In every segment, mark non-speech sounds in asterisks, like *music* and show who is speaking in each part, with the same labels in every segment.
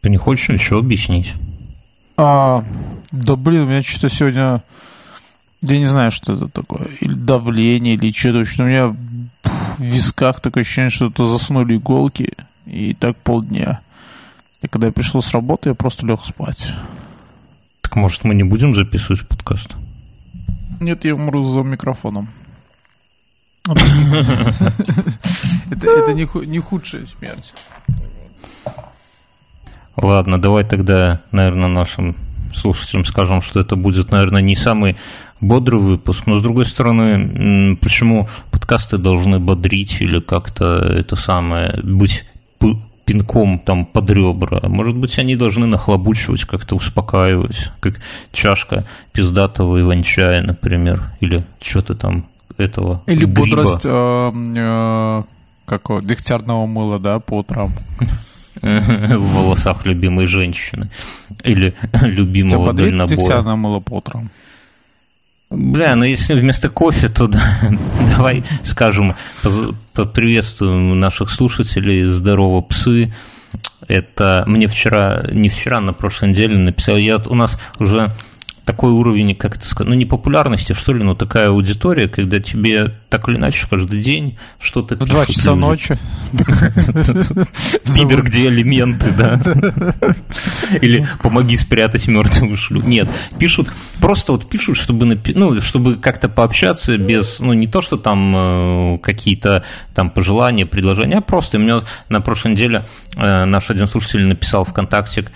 Speaker 1: Ты не хочешь еще объяснить?
Speaker 2: А, да блин, у меня что-то сегодня... Я не знаю, что это такое. Или давление, или что-то. У меня в висках такое ощущение, что это заснули иголки. И так полдня. И когда я пришел с работы, я просто лег спать.
Speaker 1: Так может мы не будем записывать подкаст?
Speaker 2: Нет, я умру за микрофоном. *laughs* Это, не худшая смерть.
Speaker 1: Ладно, давай тогда, наверное, нашим слушателям скажем, что это будет, наверное, не самый бодрый выпуск, но с другой стороны, почему подкасты должны бодрить или как-то это самое быть пинком там под ребра. Может быть, они должны нахлобучивать, как-то успокаивать, как чашка пиздатого иван-чая, например, или что-то там этого
Speaker 2: Или гриба. бодрость э, э, какого, дегтярного мыла, да, по утрам.
Speaker 1: В волосах любимой женщины. Или *laughs* любимого дальнобоя.
Speaker 2: дегтярное мыло по утрам?
Speaker 1: Бля, ну если вместо кофе, то да, *laughs* давай скажем, приветствуем наших слушателей, здорово, псы. Это мне вчера, не вчера, на прошлой неделе написал, я у нас уже такой уровень, как это сказать, ну не популярности, что ли, но такая аудитория, когда тебе так или иначе каждый день что-то.
Speaker 2: В два часа люди. ночи.
Speaker 1: Пидор, где элементы, да? Или помоги спрятать мертвую шлю. Нет, пишут, просто вот пишут, чтобы, ну, чтобы как-то пообщаться без, ну, не то, что там э, какие-то там пожелания, предложения, а просто мне на прошлой неделе э, наш один слушатель написал ВКонтакте,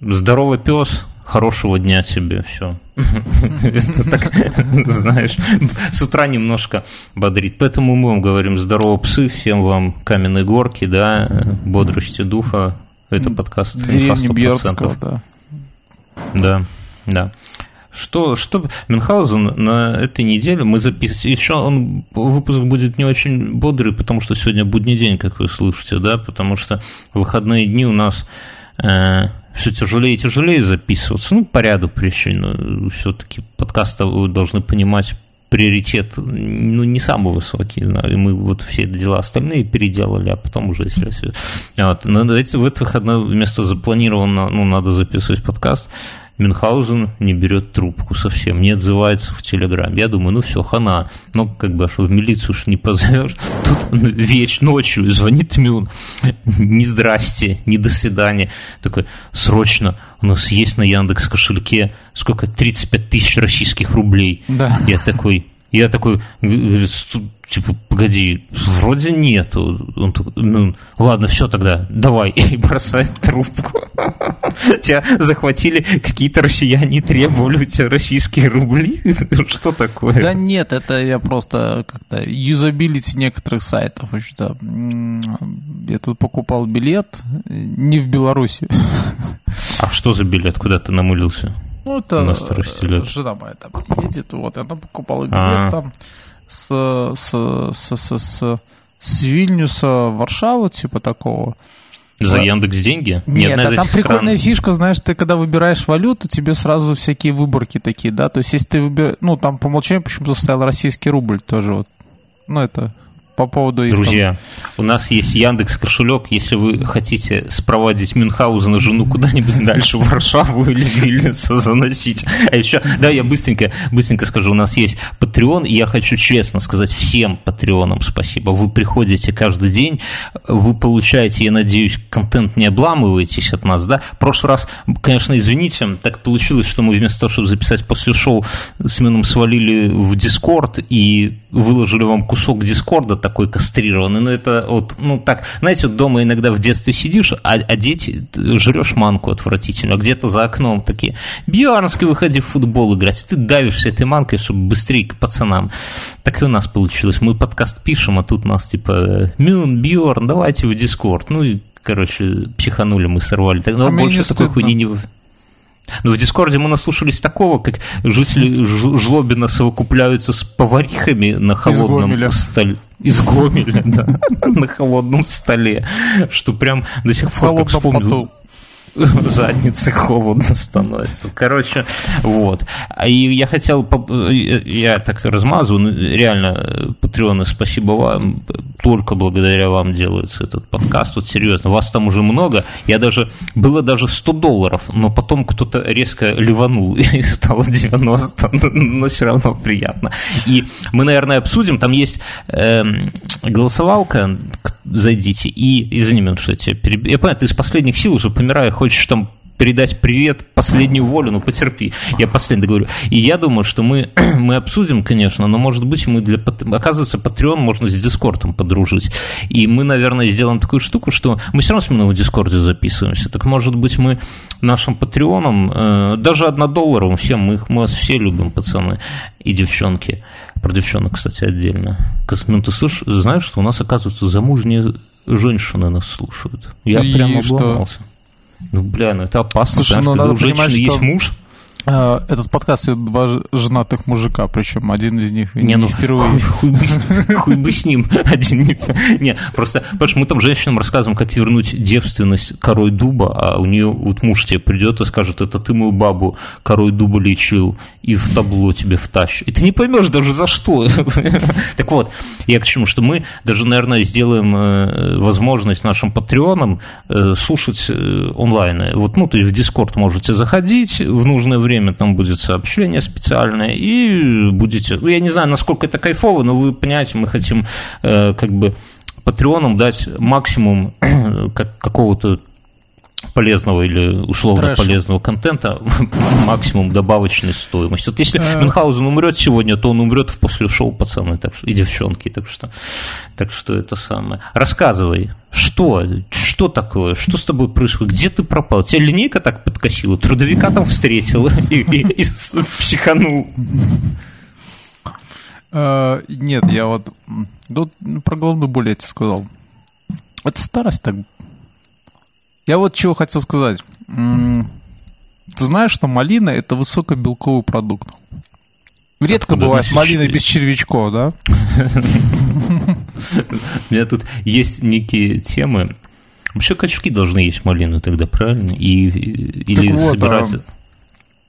Speaker 1: здоровый пес, хорошего дня тебе, все. *laughs* Это так, знаешь, с утра немножко бодрит. Поэтому мы вам говорим здорово, псы, всем вам каменной горки, да, бодрости духа. Это подкаст
Speaker 2: Бьерского, да.
Speaker 1: Да, да. Что, что Мюнхгаузен на этой неделе мы записываем. Еще он выпуск будет не очень бодрый, потому что сегодня будний день, как вы слышите, да, потому что выходные дни у нас э, все тяжелее и тяжелее записываться. Ну, по ряду причин. Ну, Все-таки подкасты вы должны понимать приоритет ну, не самый высокий. И мы вот все дела остальные переделали, а потом уже если... Вот. Но эти, в это выходное вместо запланированного, ну, надо записывать подкаст, Мюнхгаузен не берет трубку совсем, не отзывается в Телеграм. Я думаю, ну все, хана. Ну, как бы, а что в милицию уж не позовешь. Тут веч ночью звонит Мюн. Не здрасте, не до свидания. Такой, срочно, у нас есть на Яндекс кошельке сколько, 35 тысяч российских рублей.
Speaker 2: Да.
Speaker 1: Я такой, я такой, типа, погоди, вроде нету. Он такой, ну, ладно, все тогда, давай, *laughs* и бросать трубку. *laughs* Тебя захватили какие-то россияне требовали у тебя российские рубли? *laughs* Что такое?
Speaker 2: Да нет, это я просто как-то юзабилити некоторых сайтов. Что я тут покупал билет не в Беларуси.
Speaker 1: А что за билет? Куда ты намылился?
Speaker 2: Ну, это жена моя там едет, вот, и она покупала билет А-а-а. там с, с, с, с, с, с Вильнюса в Варшаву, типа такого.
Speaker 1: За вот. Яндекс деньги?
Speaker 2: Нет, а там прикольная стран... фишка, знаешь, ты когда выбираешь валюту, тебе сразу всякие выборки такие, да, то есть если ты выбираешь, ну, там по умолчанию почему-то стоял российский рубль тоже вот, ну, это по поводу
Speaker 1: их... Друзья, там... у нас есть Яндекс кошелек, если вы хотите спроводить Мюнхгаузена жену куда-нибудь дальше в Варшаву или Вильнюса заносить. А еще, да, я быстренько, быстренько скажу, у нас есть Patreon, и я хочу честно сказать всем патреонам спасибо. Вы приходите каждый день, вы получаете, я надеюсь, контент не обламываетесь от нас, да? В прошлый раз, конечно, извините, так получилось, что мы вместо того, чтобы записать после шоу, с Мином свалили в Дискорд и выложили вам кусок Дискорда, такой кастрированный. Ну, это вот, ну, так, знаете, вот дома иногда в детстве сидишь, а, а дети, жрешь манку отвратительно, а где-то за окном такие, Бьернский, выходи в футбол играть, ты давишься этой манкой, чтобы быстрее к пацанам. Так и у нас получилось. Мы подкаст пишем, а тут нас типа, Мюн, Бьерн, давайте в Дискорд. Ну, и, короче, психанули, мы сорвали. Так, ну, а больше такой хуйни не... Но в Дискорде мы наслушались такого, как жители Жлобина совокупляются с поварихами на холодном столе. Из Гомеля, да, *laughs* на холодном столе, что прям до сих пор, как вспомнил, *laughs* заднице холодно становится. Короче, вот. И я хотел, я так размазываю, реально, патреоны, спасибо вам, только благодаря вам делается этот подкаст, вот серьезно, вас там уже много, я даже, было даже 100 долларов, но потом кто-то резко ливанул, *laughs* и стало 90, *laughs* но все равно приятно. И мы, наверное, обсудим, там есть э, голосовалка, зайдите, и, извини меня, что я тебя переб... Я понимаю, ты из последних сил уже помираю, хочешь там передать привет, последнюю волю, ну потерпи, я последний говорю. И я думаю, что мы, *clears throat* мы обсудим, конечно, но, может быть, мы для... Оказывается, Patreon можно с Дискордом подружить. И мы, наверное, сделаем такую штуку, что мы все равно с в Дискорде записываемся. Так, может быть, мы нашим Патреоном, э, даже однодолларовым, всем, мы, их, мы вас все любим, пацаны и девчонки. Про девчонок, кстати, отдельно. Космин, ты слышишь, знаешь, что у нас, оказывается, замужние женщины нас слушают? Я и прямо обломался. Что? Ну, бля, ну это опасно, Слушай, ну, надо у женщины понимать, есть муж,
Speaker 2: этот подкаст два женатых мужика, причем один из них не, ну, впервые.
Speaker 1: Хуй, хуй, хуй бы с ним *laughs* один. Не, не, просто, потому что мы там женщинам рассказываем, как вернуть девственность корой дуба, а у нее вот муж тебе придет и скажет, это ты мою бабу корой дуба лечил и в табло тебе втащит. И ты не поймешь даже за что. *laughs* так вот, я к чему, что мы даже, наверное, сделаем э, возможность нашим патреонам э, слушать э, онлайн. Вот, ну, то есть в Дискорд можете заходить в нужное время, время там будет сообщение специальное, и будете... Ну, я не знаю, насколько это кайфово, но вы понимаете, мы хотим э, как бы патреонам дать максимум *clears throat* как, какого-то полезного или условно Трэш. полезного контента *laughs* максимум добавочной стоимости. Вот если э. Мюнхгаузен умрет сегодня, то он умрет в после шоу, пацаны, так что, и девчонки, так что, так что это самое. Рассказывай, что, что такое, что с тобой происходит, где ты пропал? Тебя линейка так подкосила, трудовика там встретила и, и, и психанул.
Speaker 2: Uh, нет, я вот, вот про головную боль я тебе сказал. Это старость так я вот чего хотел сказать. Ты знаешь, что малина – это высокобелковый продукт. Редко Откуда бывает малина без червячков, да? *laughs*
Speaker 1: У меня тут есть некие темы. Вообще качки должны есть малину тогда, правильно? И, или вот, собирать... А,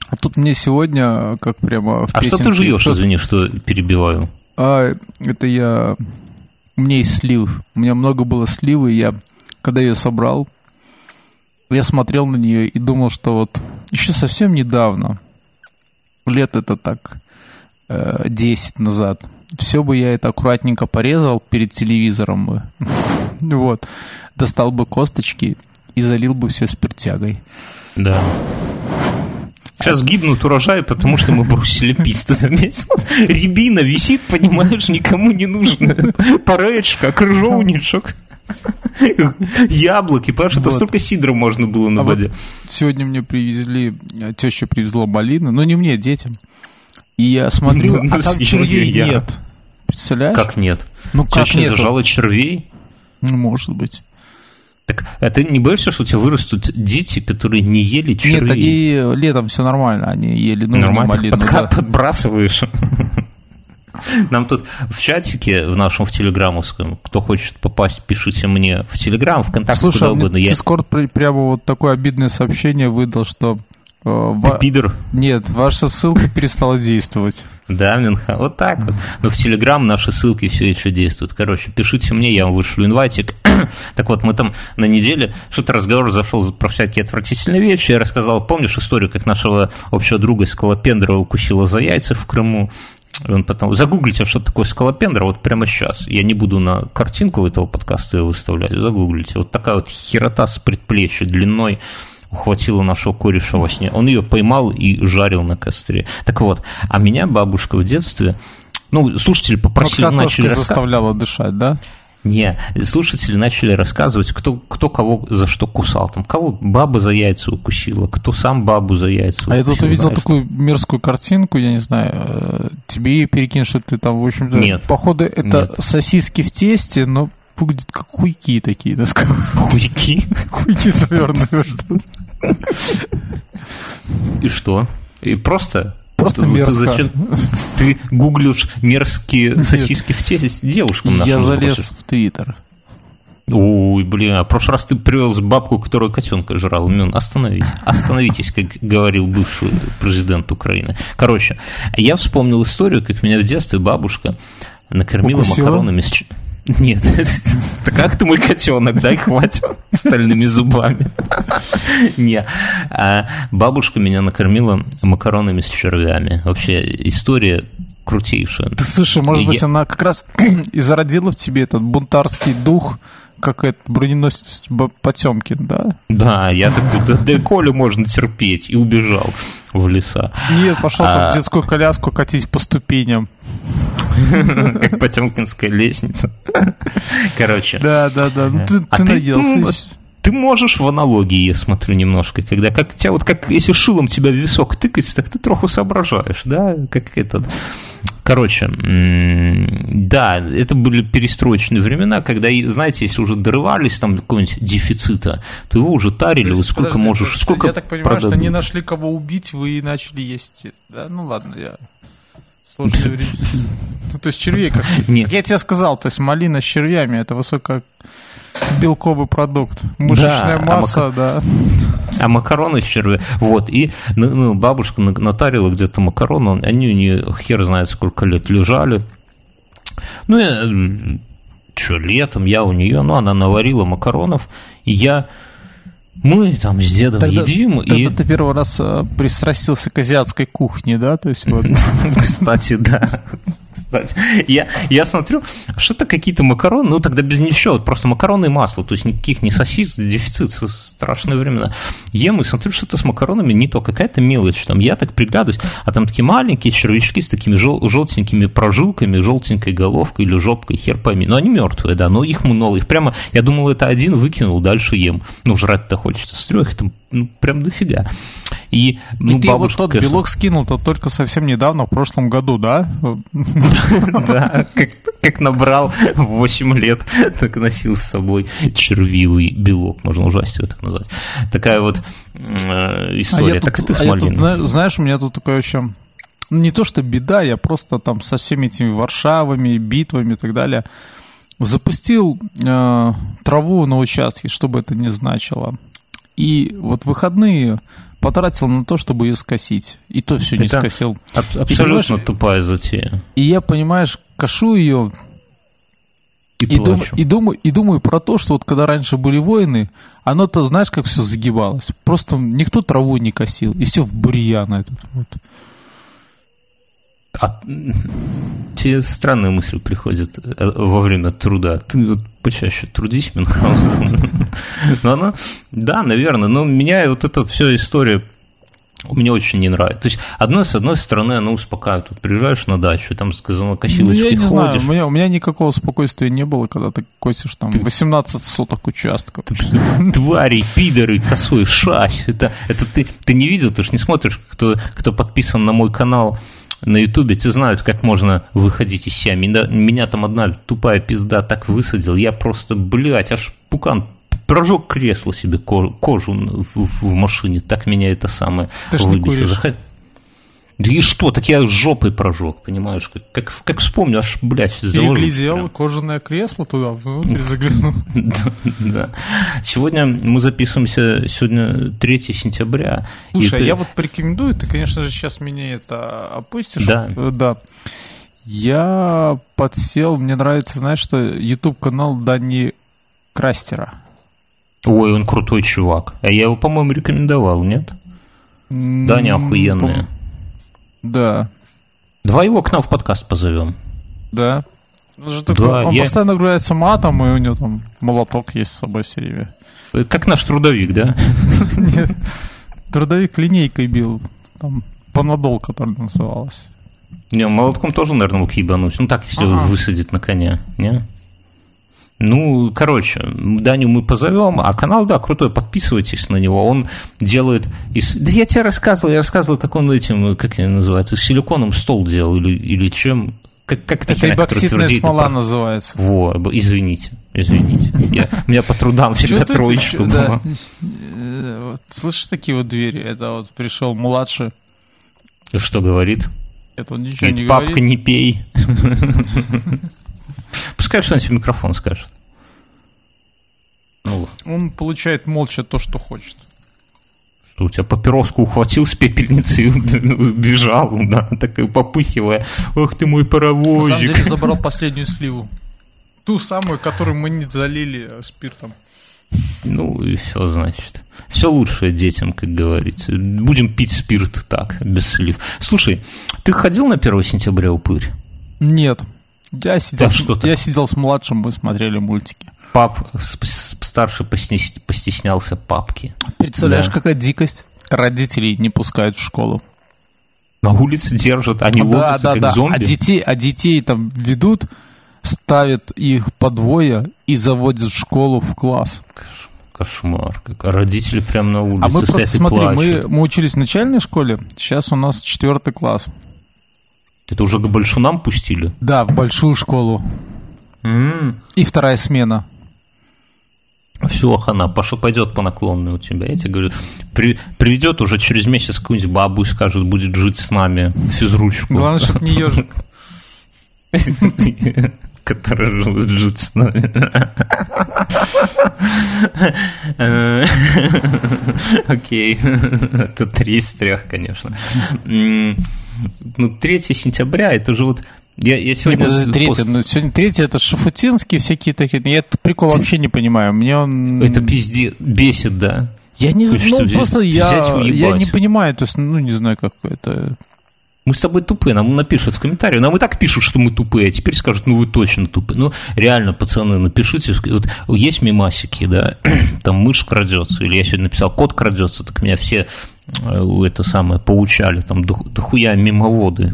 Speaker 2: а тут мне сегодня, как прямо в
Speaker 1: А что ты жуешь, извини, что перебиваю?
Speaker 2: А, это я... У меня есть слив. У меня много было сливы, я, когда ее собрал, я смотрел на нее и думал, что вот еще совсем недавно, лет это так, 10 э, назад, все бы я это аккуратненько порезал перед телевизором бы. *laughs* вот. Достал бы косточки и залил бы все спиртягой.
Speaker 1: Да. Сейчас гибнут урожаи, потому что мы бросили пить, ты заметил? Рябина висит, понимаешь, никому не нужно. Паречка, крыжовничок. Яблоки, понимаешь, это столько сидра можно было на а воде. Вот
Speaker 2: сегодня мне привезли, теща привезла малины, но не мне, детям. И я смотрю, *laughs* а там червей нет. Представляешь?
Speaker 1: Как нет? Ну как нет? зажало червей?
Speaker 2: Ну, может быть.
Speaker 1: Так, а ты не боишься, что у тебя вырастут дети, которые не ели червей?
Speaker 2: Нет, они летом все нормально, они ели нужную Нормально, малину.
Speaker 1: Подка- да. подбрасываешь. *laughs* Нам тут в чатике, в нашем в телеграммовском, кто хочет попасть, пишите мне в телеграм, ВКонтакте,
Speaker 2: Слушай, куда а угодно. Дискорд я... прямо вот такое обидное сообщение выдал, что...
Speaker 1: Э, Ты пидор?
Speaker 2: Нет, ваша ссылка *laughs* перестала действовать.
Speaker 1: Да, Минха, вот так вот. Но в Телеграм наши ссылки все еще действуют. Короче, пишите мне, я вам вышлю инвайтик. *coughs* так вот, мы там на неделе, что-то разговор зашел про всякие отвратительные вещи. Я рассказал, помнишь историю, как нашего общего друга Скалопендра укусила за яйца в Крыму? Он потом... Загуглите, что такое скалопендра, вот прямо сейчас. Я не буду на картинку этого подкаста ее выставлять, загуглите. Вот такая вот херота с предплечья длиной ухватила нашего кореша во сне. Он ее поймал и жарил на костре. Так вот, а меня бабушка в детстве... Ну, слушатели попросили,
Speaker 2: вот начали заставляла дышать, да?
Speaker 1: Не, слушатели начали рассказывать, кто, кто кого за что кусал. Там, кого баба за яйца укусила, кто сам бабу за яйца укусил.
Speaker 2: А я тут увидел знаешь, такую мерзкую картинку, я не знаю, э, тебе ее перекинь, что ты там, в общем-то...
Speaker 1: Нет.
Speaker 2: Походу, это Нет. сосиски в тесте, но выглядит как хуйки такие, да,
Speaker 1: Хуйки?
Speaker 2: Хуйки *laughs* завернутые.
Speaker 1: И что? И просто
Speaker 2: Просто ты, мерзко. Зачем,
Speaker 1: ты гуглишь мерзкие сосиски в теле девушкам
Speaker 2: Я залез в Твиттер.
Speaker 1: Ой, блин, а в прошлый раз ты привез бабку, которая котенка жрала. Мин, остановитесь, остановитесь, как говорил бывший президент Украины. Короче, я вспомнил историю, как меня в детстве бабушка накормила
Speaker 2: Укусила?
Speaker 1: макаронами с... Нет, *laughs* да как ты мой котенок, дай хватит стальными зубами. *laughs* Не, а бабушка меня накормила макаронами с червями. Вообще история крутейшая.
Speaker 2: Ты слушай, может быть, она как раз *clears throat* и зародила в тебе этот бунтарский дух, как этот броненосец Потемкин, да?
Speaker 1: Да, я такой, да, да Колю можно терпеть, и убежал в леса.
Speaker 2: Нет, пошел
Speaker 1: А.
Speaker 2: там детскую коляску катить по ступеням.
Speaker 1: Как Потемкинская лестница. Короче.
Speaker 2: Да, да, да. Ну, ты,
Speaker 1: А
Speaker 2: ты
Speaker 1: можешь в аналогии, я смотрю, немножко, когда как тебя вот как если шилом тебя в висок тыкать, так ты троху соображаешь, да, как этот. Короче, да, это были перестроечные времена, когда, знаете, если уже дорывались там какого-нибудь дефицита, то его уже тарили, вот сколько
Speaker 2: Подожди,
Speaker 1: можешь,
Speaker 2: подожди,
Speaker 1: сколько
Speaker 2: Я так понимаю, что
Speaker 1: продадут.
Speaker 2: не нашли кого убить, вы и начали есть. Да, ну ладно, я... Сложное *laughs* время. Ну, то есть червей как...
Speaker 1: Нет.
Speaker 2: Я тебе сказал, то есть малина с червями, это высоко белковый продукт. Мышечная
Speaker 1: а
Speaker 2: масса, да. Ну,
Speaker 1: А макароны с червя. Вот, и ну, ну, бабушка на- натарила где-то макароны, они у нее хер знает сколько лет лежали. Ну, и что, летом я у нее, ну, она наварила макаронов, и я... Мы там с дедом едим,
Speaker 2: тогда
Speaker 1: и...
Speaker 2: ты первый раз э, пристрастился к азиатской кухне, да? То есть вот... *laughs*
Speaker 1: Кстати, да. Кстати, *laughs* я, я смотрю, что-то какие-то макароны, ну тогда без ничего, просто макароны и масло, то есть никаких не сосис, дефицит, страшные времена. Ем и смотрю, что-то с макаронами не то, какая-то мелочь там, я так приглядываюсь, а там такие маленькие червячки с такими жел- желтенькими прожилками, желтенькой головкой или жопкой, хер пойми. Но они мертвые, да, но их много, их прямо, я думал, это один выкинул, дальше ем. Ну, жрать-то хочется, с трех, там, ну, прям дофига. И, ну,
Speaker 2: И ты вот
Speaker 1: бабушка,
Speaker 2: тот
Speaker 1: конечно,
Speaker 2: белок скинул-то только совсем недавно, в прошлом году, да? *laughs*
Speaker 1: Да, как, набрал в 8 лет, так носил с собой червивый белок, можно ужастиво так назвать. Такая вот э, история.
Speaker 2: я
Speaker 1: так и ты с
Speaker 2: а знаешь, у меня тут такое еще... ну, Не то, что беда, я просто там со всеми этими Варшавами, битвами и так далее запустил э, траву на участке, что бы это ни значило. И вот выходные потратил на то, чтобы ее скосить. И то все не скосил.
Speaker 1: Аб-
Speaker 2: И
Speaker 1: абсолютно
Speaker 2: понимаешь,
Speaker 1: тупая затея.
Speaker 2: И я, понимаешь, кашу ее
Speaker 1: И,
Speaker 2: и, дум- и, думаю, и думаю про то, что вот когда раньше были войны, оно-то, знаешь, как все загибалось. Просто никто траву не косил. И все в бурьян этот вот.
Speaker 1: А, тебе странная мысль приходит э, во время труда. Ты вот почаще трудись, *laughs* Мюнхгаузен. Но она, да, наверное, но меня вот эта вся история мне очень не нравится. То есть, одной, с одной стороны, она успокаивает. Вот приезжаешь на дачу, там с
Speaker 2: Ну,
Speaker 1: газонокосилочкой
Speaker 2: я не знаю,
Speaker 1: ходишь.
Speaker 2: у меня, у меня никакого спокойствия не было, когда ты косишь там 18 соток участков.
Speaker 1: Твари, пидоры, косой, шась. Это, это ты, ты не видел, ты же не смотришь, кто, кто подписан на мой канал на Ютубе, те знают, как можно выходить из себя. Меня, меня там одна тупая пизда так высадил, я просто, блядь, аж пукан прожег кресло себе, ко- кожу в, в- в машине, так меня это самое
Speaker 2: Ты ж не
Speaker 1: выбесило.
Speaker 2: куришь.
Speaker 1: Да и что, так я жопой прожег, понимаешь, как, как, как вспомню, аж, блядь, заложил.
Speaker 2: Переглядел
Speaker 1: прям.
Speaker 2: кожаное кресло туда, внутрь заглянул. *laughs*
Speaker 1: Да. Сегодня мы записываемся, сегодня 3 сентября.
Speaker 2: Слушай,
Speaker 1: ты-
Speaker 2: я вот порекомендую, ты, конечно же, сейчас меня это опустишь.
Speaker 1: Да.
Speaker 2: Э, Да. Я подсел, мне нравится, знаешь, что YouTube канал Дани Крастера.
Speaker 1: Ой, он крутой чувак. А я его, по-моему, рекомендовал, нет? Да, не охуенные.
Speaker 2: Да,
Speaker 1: Давай его к нам в подкаст позовем.
Speaker 2: да. Он, же
Speaker 1: Да,
Speaker 2: такой- он
Speaker 1: я-
Speaker 2: постоянно ругается матом, и у него там молоток есть с собой все время.
Speaker 1: Э, Как наш трудовик, да? *laughs*
Speaker 2: Нет, трудовик линейкой бил. Там панадол, который называлась.
Speaker 1: Не, молотком тоже, наверное, мог ебануть. Ну так, если
Speaker 2: Ага.
Speaker 1: высадит на коня, не? Ну, короче, Даню мы позовем, а канал, да, крутой, подписывайтесь на него. Он делает из... Да я тебе рассказывал, я рассказывал, как он этим, как это называется, силиконом стол делал или, или чем. Как, как
Speaker 2: Это
Speaker 1: твердеет,
Speaker 2: смола
Speaker 1: про-
Speaker 2: называется.
Speaker 1: Во, извините, извините. Я, у меня по трудам всегда троечка
Speaker 2: да.
Speaker 1: была.
Speaker 2: Э, Слышишь такие вот двери? Это вот пришел младший.
Speaker 1: И Что говорит?
Speaker 2: Это он ничего не
Speaker 1: Говорит, папка, не пей. *laughs* Пускай что-нибудь в микрофон скажет.
Speaker 2: Ну, Он получает молча то, что хочет.
Speaker 1: Что у тебя папироску ухватил с пепельницы и бежал, да, такой попыхивая. Ох ты мой паровозик. На самом
Speaker 2: деле забрал последнюю сливу. Ту самую, которую мы не залили спиртом.
Speaker 1: Ну и все, значит. Все лучшее детям, как говорится. Будем пить спирт так, без слив. Слушай, ты ходил на 1 сентября упырь?
Speaker 2: Нет. Я сидел, что я сидел с младшим, мы смотрели мультики.
Speaker 1: Пап, старший постеснялся папки.
Speaker 2: Представляешь, да. какая дикость? Родителей не пускают в школу.
Speaker 1: На улице держат, они да, ловятся да, как да. зомби.
Speaker 2: А детей, а детей там ведут, ставят их по двое и заводят в школу в класс.
Speaker 1: Кошмар. Как... А родители прямо на улице
Speaker 2: А мы просто, смотри, мы, мы учились в начальной школе, сейчас у нас четвертый класс.
Speaker 1: Это уже к большунам пустили?
Speaker 2: Да, в большую школу. Mm. И вторая смена.
Speaker 1: Все, хана, Паша пойдет по наклонной у тебя. Я тебе говорю, при, приведет уже через месяц какую-нибудь бабу и скажет, будет жить с нами физручку.
Speaker 2: Главное, чтобы не ежик. *laughs*
Speaker 1: Который жить с нами. *laughs* Окей. *laughs* Это три из трех, конечно. Ну, 3 сентября, это же вот я, я сегодня...
Speaker 2: Не, третье, пост... ну, сегодня третье, это Шафутинский всякие такие. Я этот прикол вообще не понимаю. Мне он...
Speaker 1: Это пиздец, бесит, да?
Speaker 2: Я не знаю, ну, просто я, я не понимаю, то есть, ну, не знаю, как это...
Speaker 1: Мы с тобой тупые, нам напишут в комментарии. Нам и так пишут, что мы тупые, а теперь скажут, ну вы точно тупые. Ну, реально, пацаны, напишите. Вот есть мимасики, да, *clears throat* там мышь крадется, или я сегодня написал, кот крадется, так меня все это самое, поучали, там дохуя мимоводы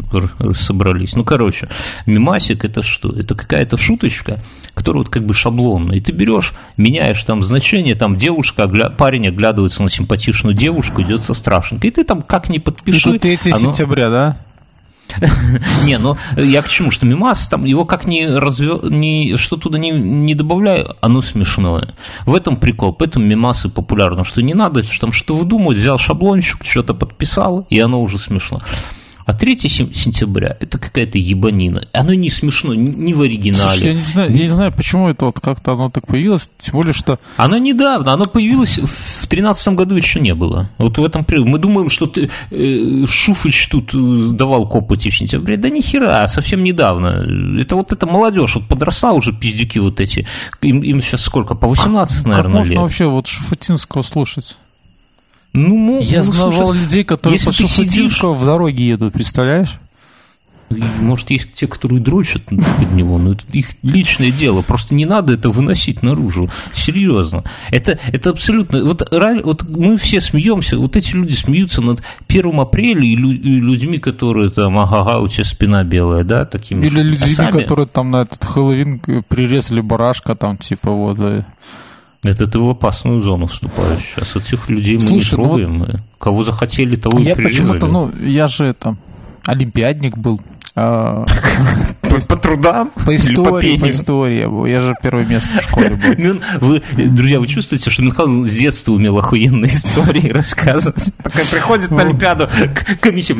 Speaker 1: собрались. Ну, короче, мимасик это что? Это какая-то шуточка, которая вот как бы шаблонная. И ты берешь, меняешь там значение, там девушка, парень оглядывается на симпатичную девушку, идет со страшенкой. И ты там как ни подпиши.
Speaker 2: Это 3 оно... сентября, да? *laughs*
Speaker 1: Не, ну я к чему, что мимас, там его как ни ни, что туда не, не добавляю, оно смешное. В этом прикол, поэтому мимасы популярны, что не надо там что выдумывать, взял шаблончик, что-то подписал, и оно уже смешно. А 3 сентября – это какая-то ебанина. Оно не смешно, ни в оригинале. Слушай,
Speaker 2: я не знаю, я не знаю, почему это вот как-то оно так появилось, тем более, что...
Speaker 1: Оно недавно, оно появилось в тринадцатом году еще не было. Вот в этом мы думаем, что ты, э, Шуфыч тут э, давал копоти в сентябре. Да ни хера, совсем недавно. Это вот эта молодежь, вот подросла уже пиздюки вот эти. Им, им сейчас сколько, по 18, наверное, как
Speaker 2: можно
Speaker 1: лет.
Speaker 2: вообще вот Шуфутинского слушать?
Speaker 1: Ну,
Speaker 2: Я ну, знавал слушай, людей, которые по Шуфутинского в дороге едут, представляешь?
Speaker 1: Может, есть те, которые дрочат под него, но это их личное дело. Просто не надо это выносить наружу. Серьезно. Это, это абсолютно... Вот, вот мы все смеемся, вот эти люди смеются над 1 апреля и, лю, и людьми, которые там, ага, у тебя спина белая, да, такими
Speaker 2: Или людьми, сами... которые там на этот Хэллоуин прирезали барашка, там, типа, вот,
Speaker 1: это ты в опасную зону вступаешь сейчас. Этих людей Слушай, мы не трогаем. Ну вот... Кого захотели, того
Speaker 2: я
Speaker 1: и прирезали.
Speaker 2: почему-то, ну, я же это, олимпиадник был.
Speaker 1: А, *laughs* по, трудам?
Speaker 2: По истории, по, истории. Я же первое место в школе был. *laughs* Ну,
Speaker 1: вы, друзья, вы чувствуете, что Михаил с детства умел охуенные *laughs* истории рассказывать? Такая приходит на Олимпиаду, комиссия,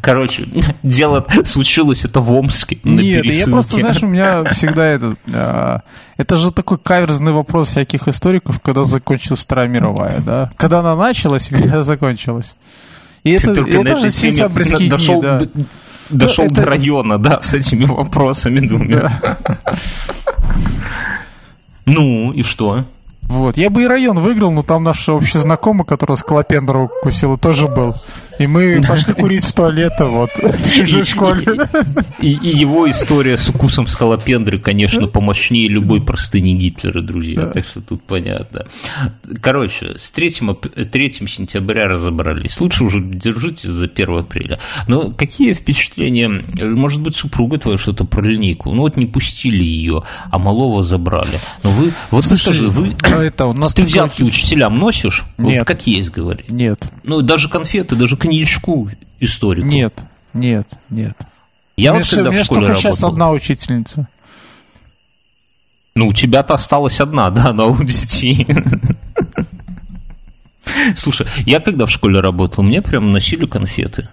Speaker 1: короче, дело случилось это в Омске.
Speaker 2: Нет, я просто, знаешь, у меня всегда этот... Это же такой каверзный вопрос всяких историков, когда закончилась Вторая мировая, да? Когда она началась и когда закончилась. И это, это же сентябрьские дни, да
Speaker 1: дошел ну, это... до района, да, с этими вопросами, думаю. Ну, и что?
Speaker 2: Вот. Я бы и район выиграл, но там наш общий знакомый, который Скалопендрова кусила, тоже был. И мы пошли курить в туалет, вот, *laughs* в чужой школе.
Speaker 1: И, и его история с укусом скалопендры, конечно, помощнее любой простыни Гитлера, друзья. Так что тут понятно. Короче, с 3, 3 сентября разобрались. Лучше уже держитесь за 1 апреля. Но какие впечатления? Может быть, супруга твоя что-то про линейку? Ну вот не пустили ее, а малого забрали. Но вы, вот Слушай, скажи, вы,
Speaker 2: а это у нас
Speaker 1: ты взятки учителям носишь?
Speaker 2: Нет.
Speaker 1: Вот как есть, говори.
Speaker 2: Нет.
Speaker 1: Ну даже конфеты, даже книги коньячку историку?
Speaker 2: Нет, нет, нет.
Speaker 1: Я вот когда в школе
Speaker 2: работал... сейчас одна учительница.
Speaker 1: Ну, у тебя-то осталась одна, *laughs* да, но у детей... Слушай, я когда в школе работал, мне прям носили конфеты.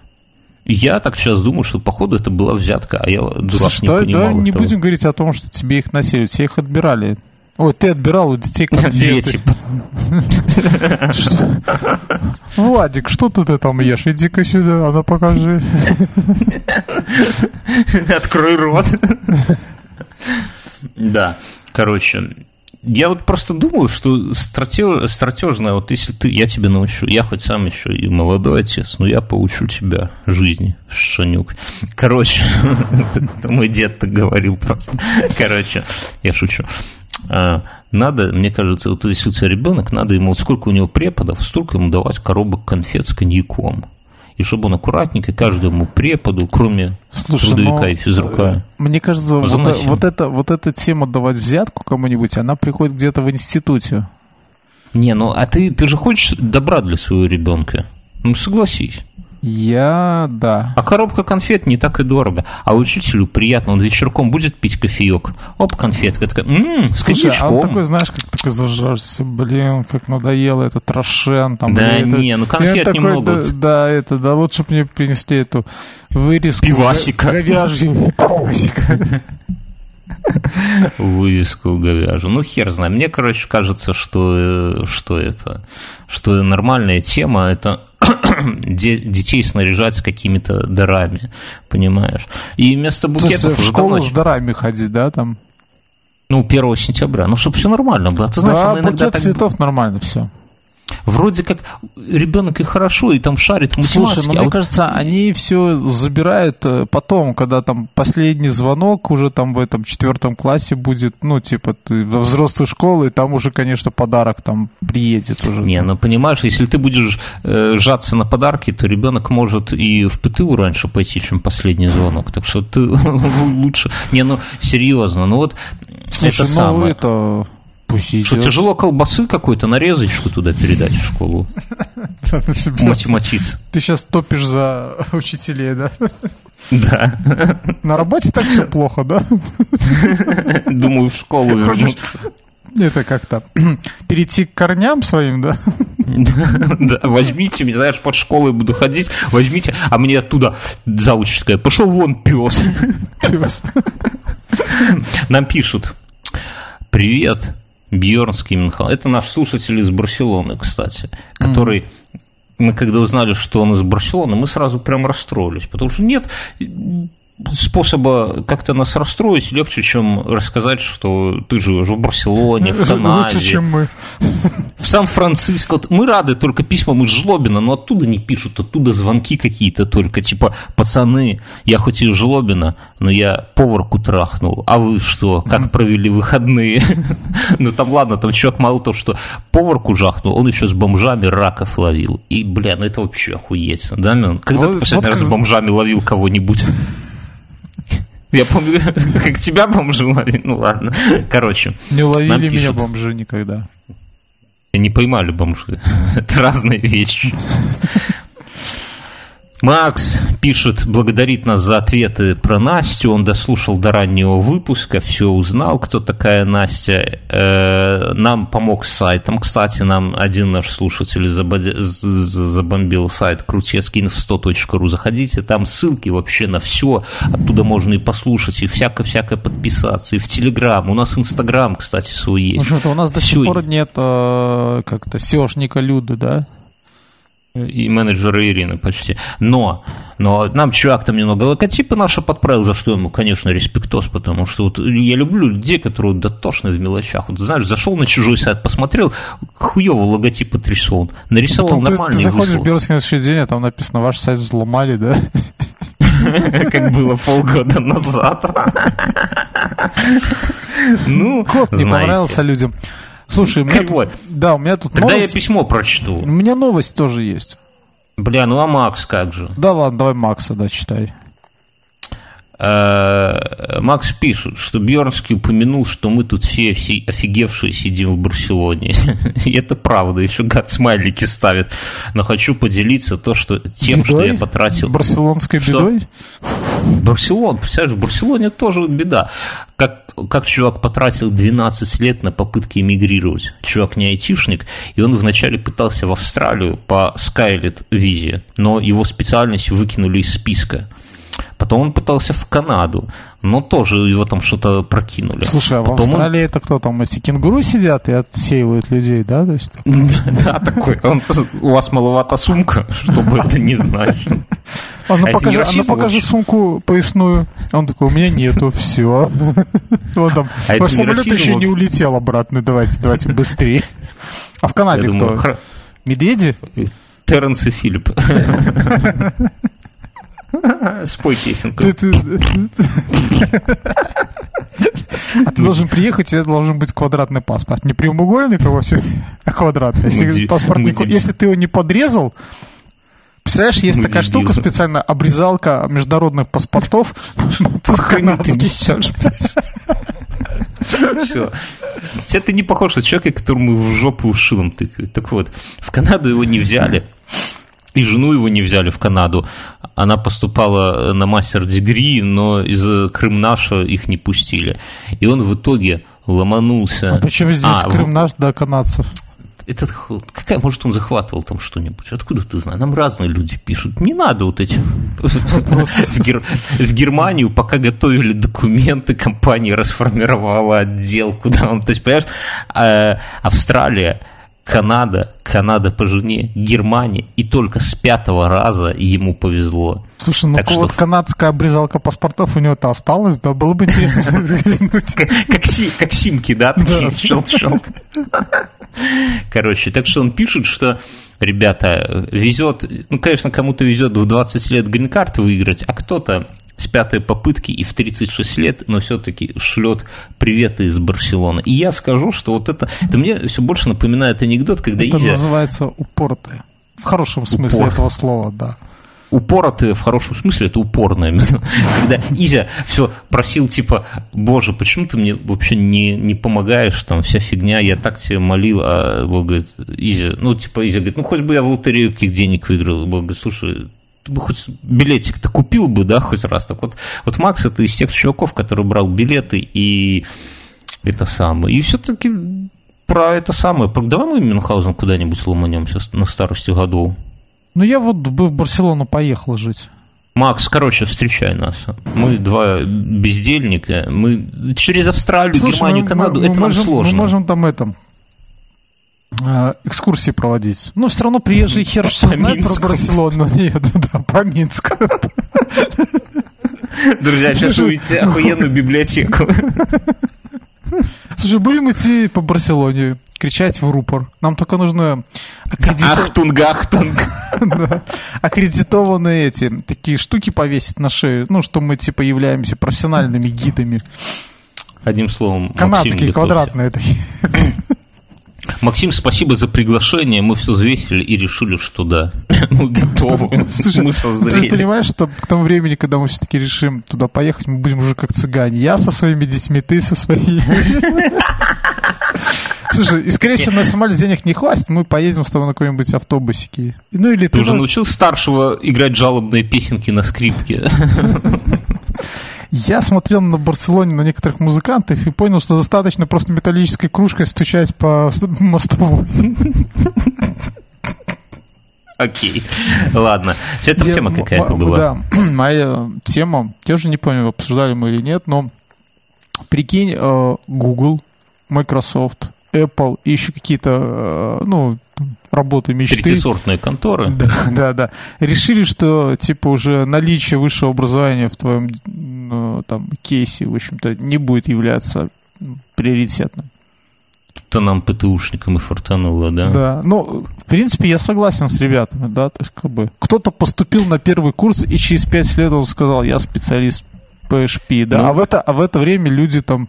Speaker 1: Я так сейчас думаю, что походу это была взятка, а я дурак Слушай, не
Speaker 2: да,
Speaker 1: понимал
Speaker 2: да, не будем говорить о том, что тебе их носили, все их отбирали. Ой, ты отбирал у детей конфеты.
Speaker 1: Дети. *laughs*
Speaker 2: Владик, что ты там ешь? Иди-ка сюда, а ну покажи.
Speaker 1: Открой рот. Да, короче, я вот просто думаю, что стратеж, стратежно, вот если ты, я тебе научу, я хоть сам еще и молодой отец, но я поучу тебя жизни, Шанюк. Короче, *laughs* мой дед так говорил просто. Короче, я шучу. А, надо, мне кажется, вот если у тебя ребенок, надо ему, вот сколько у него преподов, столько ему давать коробок конфет с коньяком и чтобы он аккуратненько каждому преподу, кроме Слушай, трудовика но, и физрука.
Speaker 2: Э, мне кажется, вот, вот, это, вот эта тема давать взятку кому-нибудь, она приходит где-то в институте.
Speaker 1: Не, ну а ты, ты же хочешь добра для своего ребенка. Ну согласись.
Speaker 2: Я, да.
Speaker 1: А коробка конфет не так и дорого. А учителю приятно, он вечерком будет пить кофеек. Оп, конфетка. Такая, ммм, с
Speaker 2: Слушай, а он такой, знаешь, как такой зажжешься, блин, как надоело этот Рошен. Там,
Speaker 1: да
Speaker 2: блин,
Speaker 1: не,
Speaker 2: это...
Speaker 1: ну конфет
Speaker 2: такой,
Speaker 1: не могут.
Speaker 2: Да, да, это, да, лучше бы мне принесли эту вырезку.
Speaker 1: Пивасика.
Speaker 2: Говяжью пивасика.
Speaker 1: Вывеску говяжью. Ну, хер знает. Мне, короче, кажется, что, э, что это, что нормальная тема, это *clears throat* детей снаряжать с какими-то дарами, понимаешь? И вместо букетов...
Speaker 2: в школу с дарами ходить, да, там?
Speaker 1: Ну, 1 сентября. Ну, чтобы все нормально было. Ты знаешь,
Speaker 2: да, букет так... цветов нормально все.
Speaker 1: Вроде как ребенок и хорошо, и там шарит в математике.
Speaker 2: Слушай, ну, а мне вот... кажется, они все забирают э, потом, когда там последний звонок уже там в этом четвертом классе будет, ну, типа, ты во взрослой школы, и там уже, конечно, подарок там приедет уже.
Speaker 1: Не, ну, понимаешь, если ты будешь э, сжаться на подарки, то ребенок может и в ПТУ раньше пойти, чем последний звонок. Так что ты *laughs* лучше... Не, ну, серьезно, ну вот
Speaker 2: Слушай, это ну, самое... это Пусть идет.
Speaker 1: Что тяжело колбасы какой-то нарезочку туда передать в школу? *laughs* Математиц.
Speaker 2: Ты сейчас топишь за учителей, да?
Speaker 1: Да.
Speaker 2: На работе так все плохо, да?
Speaker 1: Думаю, в школу вернуться.
Speaker 2: Это как-то *clears throat* перейти к корням своим, да?
Speaker 1: Да, возьмите, меня, знаешь, под школой буду ходить, возьмите, а мне оттуда зауческая, пошел вон, пес. Пес. Нам пишут, привет, Бьернский Мюнхгаузен. Это наш слушатель из Барселоны, кстати, который... Мы когда узнали, что он из Барселоны, мы сразу прям расстроились, потому что нет способа как-то нас расстроить легче, чем рассказать, что ты живешь в Барселоне, в Канаде.
Speaker 2: Лучше, чем мы.
Speaker 1: В Сан-Франциско. Мы рады только письмам из Жлобина, но оттуда не пишут, оттуда звонки какие-то только. Типа, пацаны, я хоть и из Жлобина, но я поварку трахнул. А вы что, как провели выходные? *laughs* Ну там ладно, там человек мало то, что поварку жахнул, он еще с бомжами раков ловил. И, бля, ну это вообще охуеть. Да, Когда ты последний раз с бомжами ловил кого-нибудь? *laughs* Я помню, *laughs* как тебя бомжи ловили. Ну ладно. Короче.
Speaker 2: Не ловили меня бомжи никогда.
Speaker 1: Не поймали бомжи. *laughs* Это разные вещи. *laughs* Макс пишет, благодарит нас за ответы про Настю. Он дослушал до раннего выпуска, все узнал, кто такая Настя. Э, нам помог с сайтом. Кстати, нам один наш слушатель забомбил сайт крутецкинф100.ру. Заходите, там ссылки вообще на все. Оттуда можно и послушать, и всякое-всякое подписаться. И в Телеграм. У нас Инстаграм, кстати, свой есть.
Speaker 2: У нас до сих пор нет э, как-то сеошника Люды, да?
Speaker 1: И менеджера Ирины почти. Но, но нам чувак там немного логотипы наши подправил, за что ему, конечно, респектос, потому что вот я люблю людей, которые дотошны в мелочах. Вот знаешь, зашел на чужой сайт, посмотрел, хуево логотип отрисован, нарисовал Потом нормально. Ты,
Speaker 2: ты заходишь в Белорусский день, а там написано, ваш сайт взломали, да? *laughs*
Speaker 1: Как было полгода назад.
Speaker 2: Ну, Код не понравился людям. Слушай, у меня тут, да, у меня тут
Speaker 1: Тогда новость, я письмо прочту.
Speaker 2: У меня новость тоже есть.
Speaker 1: Бля, ну а Макс как же?
Speaker 2: Да ладно, давай Макса, да, читай.
Speaker 1: Э, Макс пишет, что Бьернский упомянул, что мы тут все, все офигевшие сидим в Барселоне. *laughs* И это правда, еще гад смайлики ставит. Но хочу поделиться то, что тем, бедой? что я потратил...
Speaker 2: Барселонской что? бедой?
Speaker 1: Барселон, представляешь, в Барселоне тоже беда. Как, как чувак потратил 12 лет на попытки эмигрировать. Чувак не айтишник, и он вначале пытался в Австралию по Skylет визе, но его специальность выкинули из списка. Потом он пытался в Канаду, но тоже его там что-то прокинули.
Speaker 2: Слушай, а в Австралии он... это кто там, эти кенгуру сидят и отсеивают людей, да? То есть... *laughs*
Speaker 1: Да, такой. У вас маловато сумка, *laughs* чтобы это не знать.
Speaker 2: А ну, покажи, а ну покажи сумку поясную. Он такой, у меня нету, все. *laughs* Он там, а ваш самолет еще не улетел обратно, давайте, давайте быстрее. А в Канаде кто? Медведи?
Speaker 1: Терренс и Филипп. *laughs* Спой песенку.
Speaker 2: А ты должен приехать, и должен быть квадратный паспорт. Не прямоугольный, как а квадратный. Если, паспорт если ты его не подрезал, Представляешь, есть такая штука специально, обрезалка международных паспортов. *laughs*
Speaker 1: Все. Все ты не похож на человека, которому в жопу шилом тыкают. Так вот, в Канаду его не взяли. И жену его не взяли в Канаду. Она поступала на мастер-дегри, но из Крымнаша их не пустили. И он в итоге ломанулся.
Speaker 2: А почему здесь а, Крымнаш до канадцев?
Speaker 1: Этот, какая, может, он захватывал там что-нибудь? Откуда ты знаешь? Нам разные люди пишут. Не надо вот этих. *laughs* В Германию, пока готовили документы, компания расформировала отдел, куда он... То есть, понимаешь, а, Австралия, Канада, Канада по жене, Германия, и только с пятого раза ему повезло.
Speaker 2: Слушай, ну так вот что... канадская обрезалка паспортов у него-то осталась, да, было бы интересно *laughs*
Speaker 1: Как, симки, да, такие, щелк-щелк. Короче, так что он пишет, что ребята, везет, ну, конечно, кому-то везет в 20 лет грин-карт выиграть, а кто-то с пятой попытки и в 36 лет, но все-таки шлет приветы из Барселоны. И я скажу, что вот это, это мне все больше напоминает анекдот, когда
Speaker 2: Это Изя... называется упоротые. В хорошем смысле Упор. этого слова, да
Speaker 1: упоротые в хорошем смысле, это упорное. *laughs* Когда Изя все просил, типа, боже, почему ты мне вообще не, не помогаешь, там, вся фигня, я так тебе молил, а Бог говорит, Изя, ну, типа, Изя говорит, ну, хоть бы я в лотерею каких денег выиграл, Бог говорит, слушай, ты бы хоть билетик-то купил бы, да, хоть раз. Так вот, вот Макс это из тех чуваков, который брал билеты и это самое. И все-таки про это самое. Давай мы Мюнхгаузен куда-нибудь ломанемся на старости годов.
Speaker 2: Ну, я вот бы в Барселону поехал жить.
Speaker 1: Макс, короче, встречай нас. Мы два бездельника. Мы через Австралию, Слушай, Германию, мы, Канаду. Мы, это мы
Speaker 2: можем,
Speaker 1: нам сложно.
Speaker 2: Мы можем там это э, экскурсии проводить. Ну, все равно приезжие *laughs* хер что знает про Барселону. *laughs* Нет, да, по Минску.
Speaker 1: Друзья, сейчас увидите охуенную библиотеку.
Speaker 2: Слушай, будем идти по Барселоне, кричать в рупор. Нам только нужно
Speaker 1: аккредитов... Ахтунг, ахтунг. *laughs*
Speaker 2: да. Аккредитованные эти, такие штуки повесить на шею, ну, что мы, типа, являемся профессиональными гидами.
Speaker 1: Одним словом,
Speaker 2: Канадские, квадратные такие. *clears throat*
Speaker 1: Максим, спасибо за приглашение. Мы все взвесили и решили, что да, *laughs* мы готовы. *laughs*
Speaker 2: Слушай, мы созрели. Ты понимаешь, что к тому времени, когда мы все-таки решим туда поехать, мы будем уже как цыгане. Я со своими детьми, ты со своими. *laughs* Слушай, и скорее всего на самолет денег не хватит, мы поедем с тобой на какой-нибудь автобусике.
Speaker 1: Ну или ты, ты уже научил старшего играть жалобные песенки на скрипке?
Speaker 2: Я смотрел на Барселоне на некоторых музыкантов и понял, что достаточно просто металлической кружкой стучать по мостовой.
Speaker 1: Окей, ладно. Это я, тема какая-то была.
Speaker 2: Да, *clears throat* моя тема, я уже не помню, обсуждали мы или нет, но прикинь, э, Google, Microsoft, Apple и еще какие-то, э, ну, работы мечты.
Speaker 1: Третисортные конторы.
Speaker 2: Да, да, да. Решили, что, типа, уже наличие высшего образования в твоем ну, там, кейсе, в общем-то, не будет являться приоритетным.
Speaker 1: То нам ПТУшникам и фортануло, да?
Speaker 2: Да, ну, в принципе, я согласен с ребятами, да, то есть, как бы, кто-то поступил на первый курс, и через пять лет он сказал, я специалист PHP, да, ну, а, в это, а в это время люди там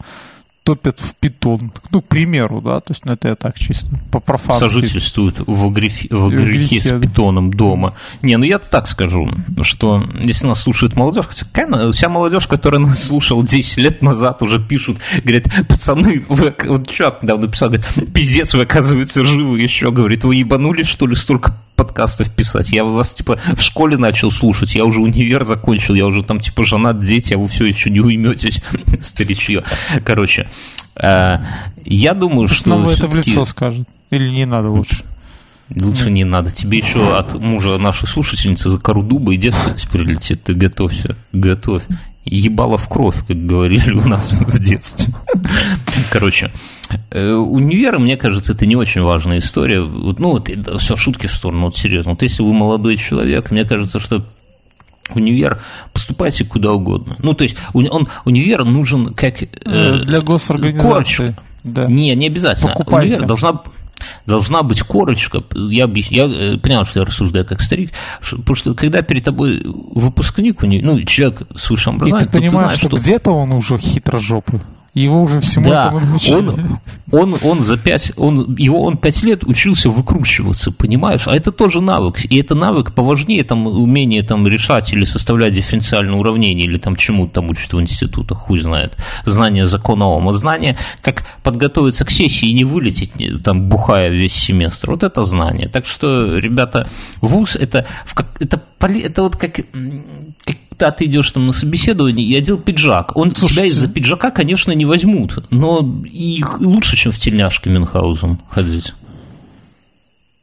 Speaker 2: топят в питон. Ну, к примеру, да, то есть, ну, это я так чисто по профански.
Speaker 1: Сожительствуют в, грехе, в грехе с питоном дома. Не, ну я так скажу, что если нас слушает молодежь, хотя вся молодежь, которая нас слушала 10 лет назад, уже пишут, говорят, пацаны, вы, вот чувак недавно писал, говорит, пиздец, вы, оказывается, живы еще, говорит, вы ебанулись, что ли, столько подкастов писать. Я вас, типа, в школе начал слушать, я уже универ закончил, я уже там, типа, женат, дети, а вы все еще не уйметесь, *laughs* старичье. Короче, э, я думаю, что...
Speaker 2: Нам это в лицо скажет. Или не надо лучше?
Speaker 1: Лучше не надо. Тебе еще от мужа нашей слушательницы за кору дуба и девственность прилетит. Ты готовься, готовь. Ебало в кровь, как говорили у нас в детстве. Короче, э, универ, мне кажется, это не очень важная история. Вот, ну, вот, все, шутки в сторону, вот серьезно. Вот если вы молодой человек, мне кажется, что универ, поступайте куда угодно. Ну, то есть он, универ нужен как...
Speaker 2: Э, Для госорганизации. Корочка.
Speaker 1: Да. Не, не обязательно. Покупайся. Универ должна должна быть корочка. Я, я э, понял, что я рассуждаю как старик, потому что когда перед тобой выпускник, ну, человек с высшим образованием,
Speaker 2: и ты понимаешь, ты знаешь, что, что где-то он уже хитрожопый. Его уже всему
Speaker 1: да, этому он, он, он за пять, он, его, он пять лет учился выкручиваться, понимаешь? А это тоже навык. И это навык поважнее, там, умение там, решать или составлять дифференциальное уравнение, или там чему-то там учат в институтах, хуй знает. Знание закона Ома. Знание, как подготовиться к сессии и не вылететь, там, бухая весь семестр. Вот это знание. Так что, ребята, вуз это, это, это вот как когда ты идешь там на собеседование и одел пиджак, он Слушайте. тебя из-за пиджака, конечно, не возьмут, но и лучше, чем в тельняшке Мюнхгаузен ходить.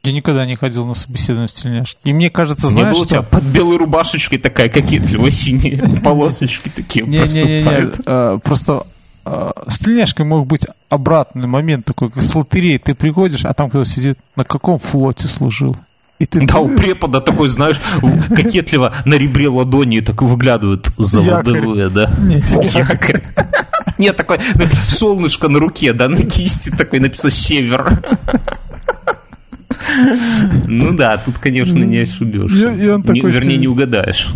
Speaker 2: Я никогда не ходил на собеседование в тельняшке. И мне кажется, знаешь,
Speaker 1: что... у тебя под белой рубашечкой такая кокетливая синие *laughs* полосочки такие проступают.
Speaker 2: Не. Просто а, с тельняшкой мог быть обратный момент такой, как с лотереей. Ты приходишь, а там кто сидит, на каком флоте служил?
Speaker 1: И ты да, у препода такой, знаешь, кокетливо на ребре ладони так выглядывают золотые, да? Нет, якорь. Нет, такой солнышко на руке, да, на кисти такой написано «Север». Ну да, тут, конечно, не такой, Вернее, не угадаешь.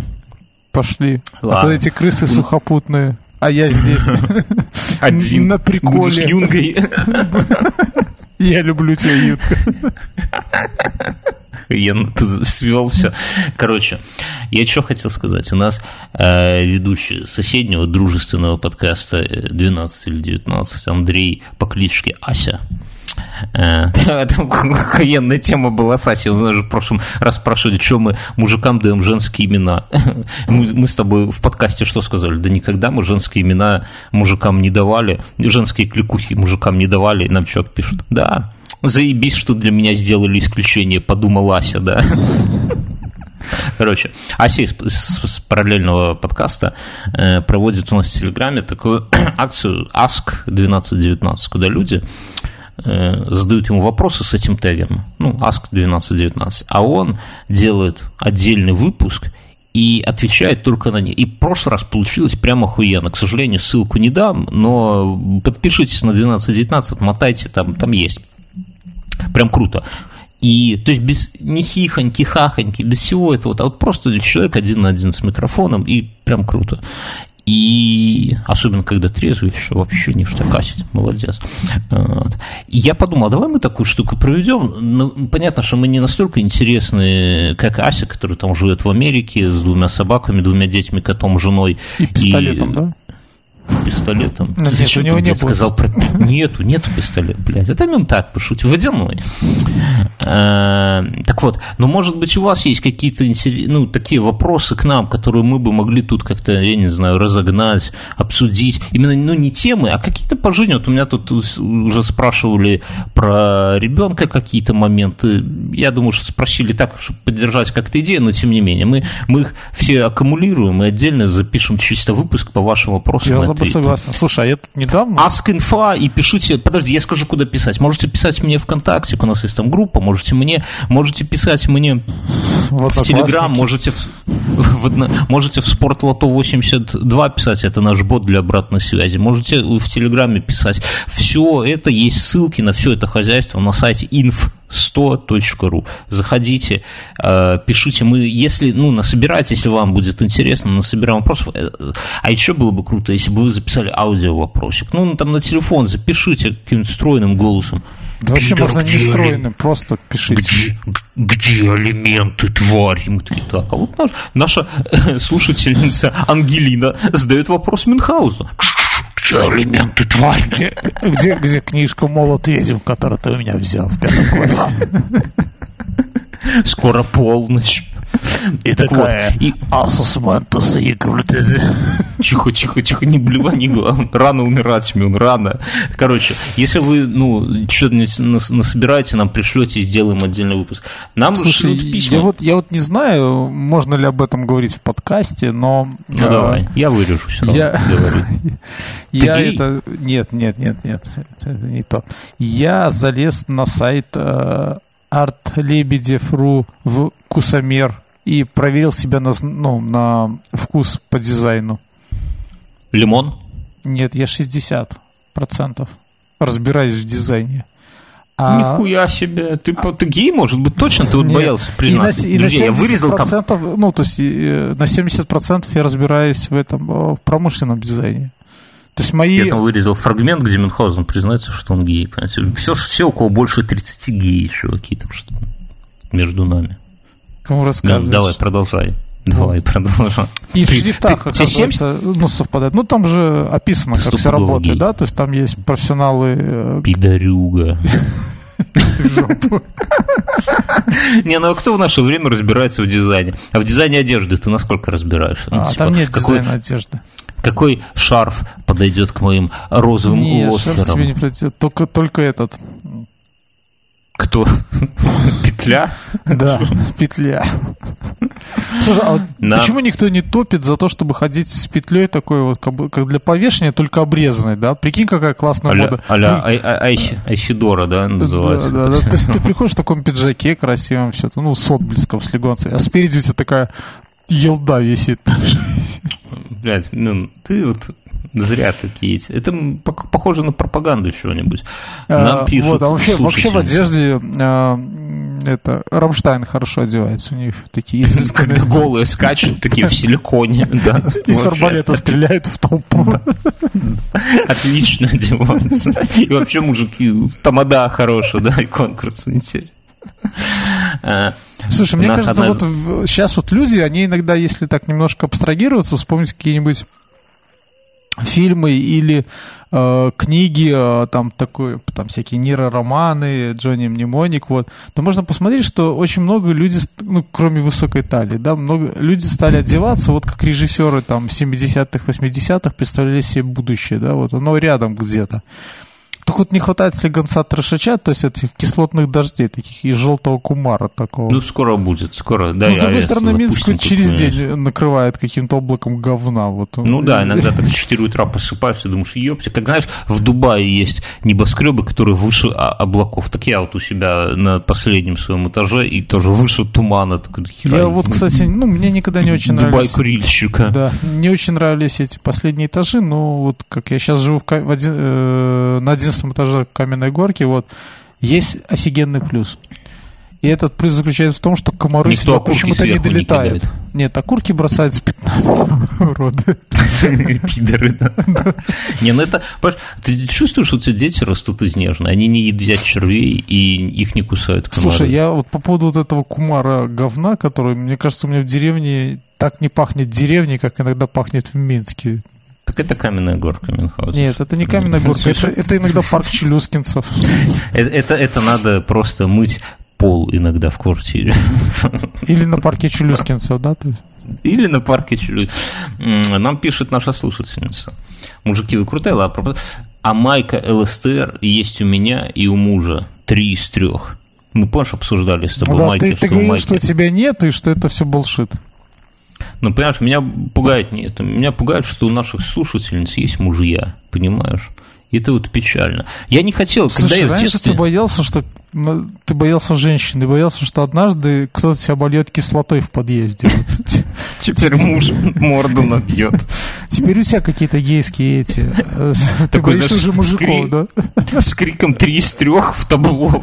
Speaker 2: Пошли. А то эти крысы сухопутные, а я здесь. *laughs*
Speaker 1: Один.
Speaker 2: На приколе. Будешь
Speaker 1: юнгой. *laughs*
Speaker 2: Я люблю тебя, Ютка *laughs*
Speaker 1: ты *laughs* свел все. Короче, я что хотел сказать. У нас э, ведущий соседнего дружественного подкаста 12 э, или 19 Андрей по кличке Ася. Э, там охуенная тема была, Саси. Он даже в прошлом раз спрашивали, что мы мужикам даем женские имена. *laughs* Мы, мы с тобой в подкасте что сказали? Да никогда мы женские имена мужикам не давали, женские кликухи мужикам не давали, нам человек пишет. Да, Заебись, что для меня сделали исключение, подумал Ася, да. Короче, Ася из, с, параллельного подкаста э, проводит у нас в Телеграме такую *clears throat* акцию Ask 1219, куда люди э, задают ему вопросы с этим тегом, ну, Ask 1219, а он делает отдельный выпуск и отвечает только на них. И в прошлый раз получилось прямо охуенно. К сожалению, ссылку не дам, но подпишитесь на 1219, мотайте, там, там есть. Прям круто. И, то есть, без ни хихоньки, хахоньки, без всего этого, а вот просто человек один на один с микрофоном, и прям круто. И особенно, когда трезвый, еще вообще ништякасить, молодец. Вот. И я подумал, а давай мы такую штуку проведем. Ну, понятно, что мы не настолько интересны, как Ася, который там живет в Америке с двумя собаками, двумя детьми, котом, женой.
Speaker 2: И пистолетом, и... да?
Speaker 1: Пистолетом.
Speaker 2: Ну, нет, у него не
Speaker 1: сказал про... *laughs* Нету, нету пистолета, блядь. Это он так пошутил. Водяной. А, так вот, ну, может быть, у вас есть какие-то ну, такие вопросы к нам, которые мы бы могли тут как-то, я не знаю, разогнать, обсудить. Именно, ну, не темы, а какие-то по жизни. Вот у меня тут уже спрашивали про ребенка какие-то моменты. Я думаю, что спросили так, чтобы поддержать как-то идею, но тем не менее. Мы, мы их все аккумулируем и отдельно запишем чисто выпуск по вашим вопросам.
Speaker 2: Я бы согласен. Слушай, а я тут недавно...
Speaker 1: Ask инфа и пишите... Подожди, я скажу, куда писать. Можете писать мне ВКонтакте, у нас есть там группа, можете мне... Можете писать мне вот в Телеграм, можете в, *laughs* в, можете в Спортлото 82 писать, это наш бот для обратной связи. Можете в Телеграме писать. Все это, есть ссылки на все это хозяйство на сайте inf 100.ru. Заходите, э, пишите. Мы, если, ну, насобирайте, если вам будет интересно, насобираем вопросов. Э, а еще было бы круто, если бы вы записали аудио вопросик. Ну, там на телефон запишите каким-нибудь стройным голосом.
Speaker 2: Да вообще можно не стройным, просто пишите.
Speaker 1: Где, где алименты, тварь? мы такие, так, а вот наш, наша э, слушательница Ангелина задает вопрос Мюнхгаузу.
Speaker 2: Где алименты, тварь? Где, где, где книжка «Молот ведьм», которую ты у меня взял в пятом классе?
Speaker 1: Скоро полночь.
Speaker 2: И
Speaker 1: Так
Speaker 2: такая,
Speaker 1: вот, и-
Speaker 2: Асус Мантас
Speaker 1: Тихо, тихо, тихо, не блевани, главное. Рано умирать, Мюн, рано. Короче, если вы, ну, что-нибудь нас- насобираете, нам пришлете и сделаем отдельный выпуск. Нам
Speaker 2: Слушай,
Speaker 1: письма.
Speaker 2: я вот, я вот не знаю, можно ли об этом говорить в подкасте, но...
Speaker 1: Ну,
Speaker 2: э,
Speaker 1: давай, я вырежу все равно.
Speaker 2: я-. *laughs* Я
Speaker 1: гей?
Speaker 2: это... Нет, нет, нет, нет, это не то. Я залез на сайт э, artlebedев.ru в Кусамер и проверил себя на, ну, на вкус по дизайну.
Speaker 1: Лимон?
Speaker 2: Нет, я 60% разбираюсь в дизайне. А-
Speaker 1: Нихуя себе. Ты, по- ты гей, может быть, точно? Ты вот
Speaker 2: Нет.
Speaker 1: боялся
Speaker 2: И на,
Speaker 1: признаться.
Speaker 2: и на
Speaker 1: Друзья, я вырезал там
Speaker 2: 70%, ну, то есть э, на 70% я разбираюсь в этом, э, в промышленном дизайне. То есть мои...
Speaker 1: Я там вырезал фрагмент, где Мюнхгаузен признается, что он гей. Понимаете? Все, все, у кого больше 30 геи, чуваки, так что между нами.
Speaker 2: Кому
Speaker 1: Да,
Speaker 2: рассказываешь?
Speaker 1: давай, продолжай. Давай, продолжай.
Speaker 2: И в
Speaker 1: Ты-
Speaker 2: шрифтах,
Speaker 1: ты-
Speaker 2: оказывается, ну, совпадает. Ну, там же описано,
Speaker 1: Ты
Speaker 2: как все работает,
Speaker 1: гей.
Speaker 2: да? То есть там есть профессионалы... э,
Speaker 1: Пидорюга. *laughs* Не, ну а кто в наше время разбирается в дизайне? А в дизайне одежды ты насколько разбираешься? Ну,
Speaker 2: А,
Speaker 1: типа,
Speaker 2: там нет дизайна одежды.
Speaker 1: какой шарф подойдет к моим розовым
Speaker 2: Не, шерсть
Speaker 1: лоссерам?
Speaker 2: тебе не. Только, только этот.
Speaker 1: Кто? *laughs* Петля?
Speaker 2: Да, петля. Слушай, а вот
Speaker 1: На-
Speaker 2: почему никто не топит за то, чтобы ходить с петлей такой вот, как, бы- как для повешения, только обрезанной, да? Прикинь, какая классная
Speaker 1: Аля,
Speaker 2: мода.
Speaker 1: аля Ай- Ай- Айси- Айсидора, да, называется?
Speaker 2: Да, да, да. То есть ты приходишь в таком пиджаке красивом, все ну, с отблеском, с легонцей, а спереди у тебя такая елда висит.
Speaker 1: Блядь, ну, ты вот зря такие эти. Это похоже на пропаганду чего-нибудь. Нам
Speaker 2: А,
Speaker 1: пишут
Speaker 2: Вот, а вообще, вообще в одежде м, это Рамштайн хорошо одевается. У них такие *laughs* изысканные
Speaker 1: Когда голые скачут, такие в силиконе, *laughs* да. *laughs*
Speaker 2: и с арбалета стреляют в толпу.
Speaker 1: Отлично одеваются. И вообще мужики, тамада хорошая, да, и конкурс интересный. А,
Speaker 2: Слушай, мне кажется,
Speaker 1: одна
Speaker 2: вот сейчас вот люди, они иногда, если так немножко абстрагироваться, вспомнить какие-нибудь фильмы или э, книги, э, там такой, там всякие нейророманы, Джонни Мнемоник, вот, то можно посмотреть, что очень много люди, ну, кроме высокой талии, да, много люди стали одеваться, вот как режиссеры там 70-х, 80-х представляли себе будущее, да, вот оно рядом где-то. Только вот не хватает слегонца трешача, то есть этих кислотных дождей, таких и желтого кумара такого.
Speaker 1: Ну, скоро будет, скоро. Да,
Speaker 2: Ну, с другой
Speaker 1: я
Speaker 2: стороны, Минск хоть через день накрывает каким-то облаком говна. Вот.
Speaker 1: Ну да, иногда *laughs* так в 4 утра просыпаешься, думаешь, ёпти, как знаешь, в Дубае есть небоскребы, которые выше а, облаков. Так я вот у себя на последнем своем этаже и тоже выше тумана. такой, хера,
Speaker 2: Я вот, кстати, ну, мне никогда не очень
Speaker 1: Дубай
Speaker 2: нравились.
Speaker 1: курильщика.
Speaker 2: Да, не очень нравились эти последние этажи, но вот как я сейчас живу в, в один- э, на 11 этаже каменной горки, вот есть офигенный плюс. И этот плюс заключается в том, что комары
Speaker 1: Никто
Speaker 2: сюда почему-то не
Speaker 1: не
Speaker 2: долетают.
Speaker 1: кидает.
Speaker 2: Нет, окурки бросают с 15 уроды.
Speaker 1: Пидоры, да. Не, ну это, ты чувствуешь, что тебя дети растут изнежные, они не едят червей и их не кусают комары.
Speaker 2: Слушай, я вот по поводу вот этого кумара говна, который, мне кажется, у меня в деревне так не пахнет деревней, как иногда пахнет в Минске.
Speaker 1: Так это каменная горка, Мюнхгаузен.
Speaker 2: Нет, это не каменная *laughs* горка, это, это иногда парк челюскинцев.
Speaker 1: Это, это, это надо просто мыть пол иногда в квартире.
Speaker 2: Или на парке челюскинцев, да?
Speaker 1: Или на парке чуть Нам пишет наша слушательница. Мужики, вы крутые, ладно. А майка ЛСТР есть у меня и у мужа. Три из трех. Мы, помнишь, обсуждали с тобой
Speaker 2: Да,
Speaker 1: майки,
Speaker 2: ты, ты
Speaker 1: что
Speaker 2: говоришь,
Speaker 1: майки.
Speaker 2: что тебя нет, и что это все булшит.
Speaker 1: Ну, понимаешь, меня пугает не это. Меня пугает, что у наших слушательниц есть мужья, понимаешь? И это вот печально. Я не хотел, когда
Speaker 2: Слушай,
Speaker 1: я в
Speaker 2: раньше
Speaker 1: детстве...
Speaker 2: ты боялся, что ну, ты боялся женщины, боялся, что однажды кто-то тебя обольет кислотой в подъезде. *laughs*
Speaker 1: Теперь муж морду набьет.
Speaker 2: Теперь у тебя какие-то гейские эти. э, Ты *laughs*
Speaker 1: Такой,
Speaker 2: боишься уже мужиков, да? *laughs*
Speaker 1: С криком три из трех в табло.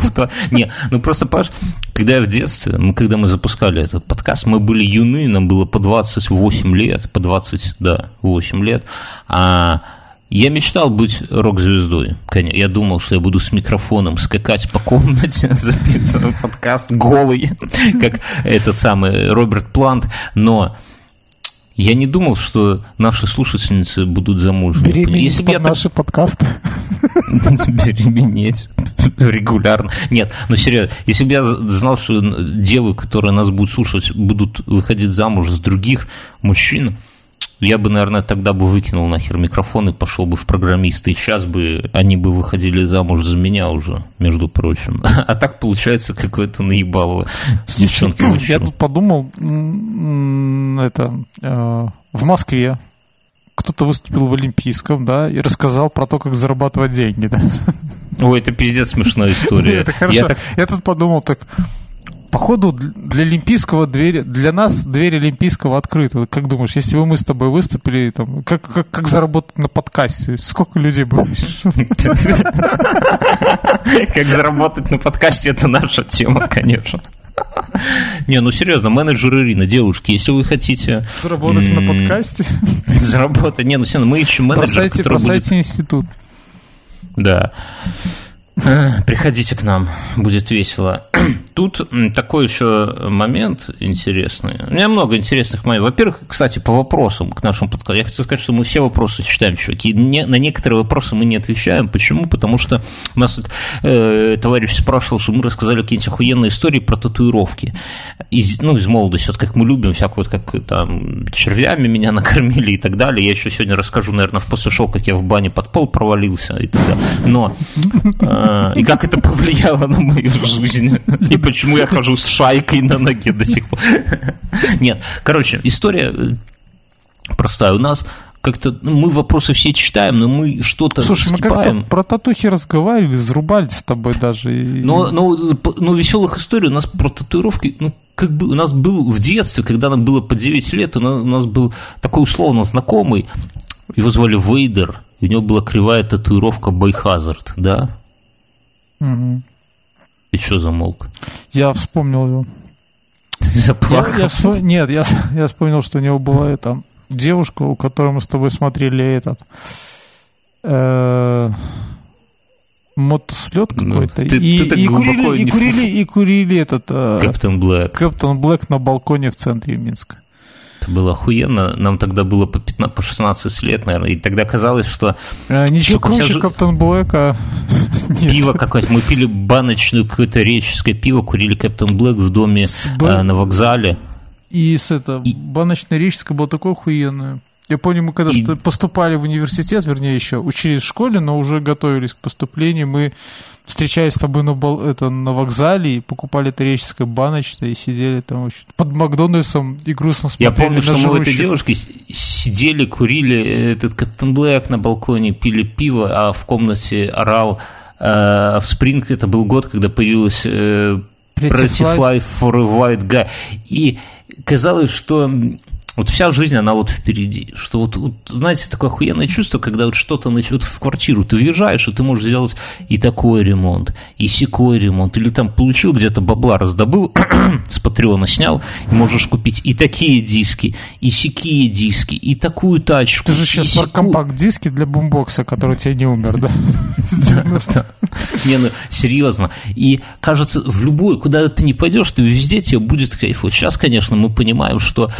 Speaker 1: Не, ну просто, Паш, когда я в детстве, мы, когда мы запускали этот подкаст, мы были юны, нам было по 28 лет, по 20, да, 8 лет, а я мечтал быть рок-звездой. Я думал, что я буду с микрофоном скакать по комнате, *laughs* записывать подкаст голый, как этот самый Роберт Плант, но я не думал, что наши слушательницы будут замужними.
Speaker 2: Беременеть
Speaker 1: Если бы я
Speaker 2: под
Speaker 1: так
Speaker 2: наши подкасты. *laughs*
Speaker 1: беременеть. *laughs* регулярно. Нет, ну серьезно, если бы я знал, что девы, которые нас будут слушать, будут выходить замуж с других мужчин, я бы, наверное, тогда бы выкинул нахер микрофон и пошел бы в программисты. И сейчас бы они бы выходили замуж за меня уже, между прочим. *laughs* А так получается какое-то наебалово с девчонкой.
Speaker 2: Я тут подумал, это э, в Москве кто-то выступил в Олимпийском, да, и рассказал про то, как зарабатывать деньги, да.
Speaker 1: Ой, это пиздец смешная *laughs* история. Это
Speaker 2: хорошо. Я, тут подумал так, Походу, для Олимпийского двери, для нас дверь Олимпийского открыта. Как думаешь, если бы мы с тобой выступили, там, как, как, как заработать на подкасте? Сколько людей бы
Speaker 1: Как заработать на подкасте, это наша тема, конечно. Не, ну серьезно, менеджер Ирина, девушки, если вы хотите...
Speaker 2: Заработать на подкасте?
Speaker 1: Заработать, не, ну все, мы ищем менеджера,
Speaker 2: который будет... институт.
Speaker 1: Да. Приходите к нам, будет весело. *clears throat* Тут такой еще момент интересный. У меня много интересных моментов. Во-первых, кстати, по вопросам к нашему подкасту. Я хочу сказать, что мы все вопросы читаем, чуваки. Не, на некоторые вопросы мы не отвечаем. Почему? Потому что у нас э, товарищ спрашивал, что мы рассказали какие-нибудь охуенные истории про татуировки. Из, ну, из молодости, вот как мы любим, всякую вот как там червями меня *laughs* накормили и так далее. Я еще сегодня расскажу, наверное, в после шоу, как я в бане под пол провалился и так далее. Но э, и как это повлияло на мою жизнь, и почему я хожу с шайкой на ноге до сих пор. Нет, короче, история э, простая. У нас как-то ну, мы вопросы все читаем, но мы что-то
Speaker 2: Слушай, скипаем. мы как-то про татухи разговаривали, зарубались с тобой даже. И...
Speaker 1: Но, но, но веселых историй у нас про татуировки, ну, как бы у нас был в детстве, когда нам было по 9 лет, у нас, у нас был такой условно знакомый, его звали Вейдер, у него была кривая татуировка Biohazard, да? Угу. Ты что замолк?
Speaker 2: Я вспомнил его.
Speaker 1: Ты заплакал? Я,
Speaker 2: я, нет, я, я вспомнил, что у него была эта девушка, у которой мы с тобой смотрели этот э, мотослет ну, какой-то.
Speaker 1: Ты, и, ты и,
Speaker 2: курили, и, курили, и курили этот... Э,
Speaker 1: Captain Black.
Speaker 2: Captain Black на балконе в центре Минска.
Speaker 1: Было охуенно. Нам тогда было по, 15, по 16 лет, наверное. И тогда казалось, что...
Speaker 2: А, ничего круче вся... Каптон Блэка *laughs*
Speaker 1: Пиво какое-то. Мы пили баночную какое-то реческое пиво, курили Каптон Блэк в доме э, на вокзале.
Speaker 2: И с это, и... баночная реческая была такое охуенное. Я помню, мы когда и... поступали в университет, вернее, еще учились в школе, но уже готовились к поступлению, мы встречаясь с тобой на, бал, это, на вокзале, и покупали туреческое баночное, и сидели там вообще под Макдональдсом и грустно смотрели
Speaker 1: Я помню, что мы у этой девушки сидели, курили этот Каптен Блэк на балконе, пили пиво, а в комнате орал э, в Спринг, это был год, когда появилась э, Pretty Fly for a White Guy. И казалось, что вот вся жизнь, она вот впереди. Что вот, вот знаете, такое охуенное чувство, когда вот что-то начнет в квартиру, ты въезжаешь, и ты можешь сделать и такой ремонт, и секой ремонт, или там получил где-то бабла, раздобыл, *clears throat* с Патреона снял, и можешь купить и такие диски, и сякие диски, и такую тачку.
Speaker 2: Ты же сейчас про компакт-диски для бумбокса, который тебе не умер, да? *laughs*
Speaker 1: Не, ну, серьезно. И, кажется, в любой, куда ты не пойдешь, ты везде тебе будет кайф. Вот сейчас, конечно, мы понимаем, что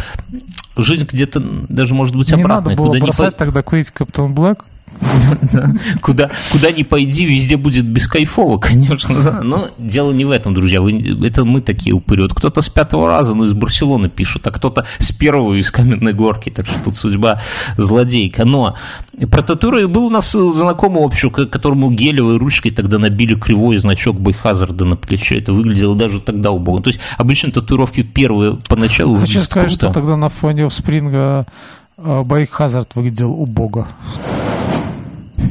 Speaker 1: жизнь где-то даже может быть обратная.
Speaker 2: Не надо было куда бросать не тогда курить Каптон Блэк. *laughs*
Speaker 1: Куда, куда ни пойди, везде будет бескайфово, конечно. Но дело не в этом, друзья. Вы, это мы такие упыри. Вот кто-то с пятого раза, ну, из Барселоны пишет, а кто-то с первого из Каменной Горки. Так что тут судьба злодейка. Но про татуировки был у нас знакомый общий, которому гелевой ручкой тогда набили кривой значок Biohazard а на плече. Это выглядело даже тогда убого. То есть обычно татуировки первые поначалу
Speaker 2: Хочу сказать, круто. что тогда на фоне Спринга Biohazard выглядел убого.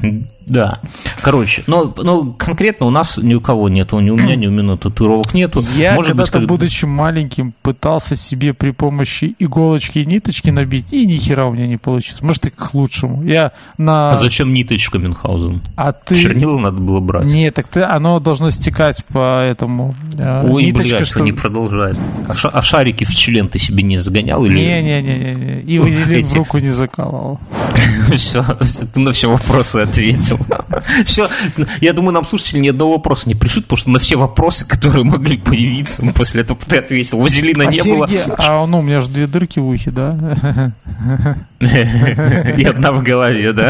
Speaker 2: Mm-hmm. *laughs*
Speaker 1: Да. Короче, но, но конкретно у нас ни у кого нету, ни у меня, ни у меня татуировок нету.
Speaker 2: Я Может когда-то, быть, как... будучи маленьким, пытался себе при помощи иголочки и ниточки набить, и ни хера у меня не получилось. Может, и к лучшему. Я на...
Speaker 1: А зачем ниточка, Мюнхгаузен?
Speaker 2: А ты...
Speaker 1: Чернила надо было брать.
Speaker 2: Нет, так ты... оно должно стекать по этому...
Speaker 1: Э, Ой, ниточка, блядь, что... не продолжает. А, ша... а шарики в член ты себе не загонял? Или...
Speaker 2: Не-не-не. И вазелин Эти... в руку не закалывал. *laughs*
Speaker 1: Все, ты на все вопросы ответил. *laughs* Все, я думаю, нам слушатели ни одного вопроса не пришлют, потому что на все вопросы, которые могли появиться, после этого ты ответил. Вазелина а не Сергей, было.
Speaker 2: А ну, у меня же две дырки в ухе, да? *laughs*
Speaker 1: И одна в голове, да?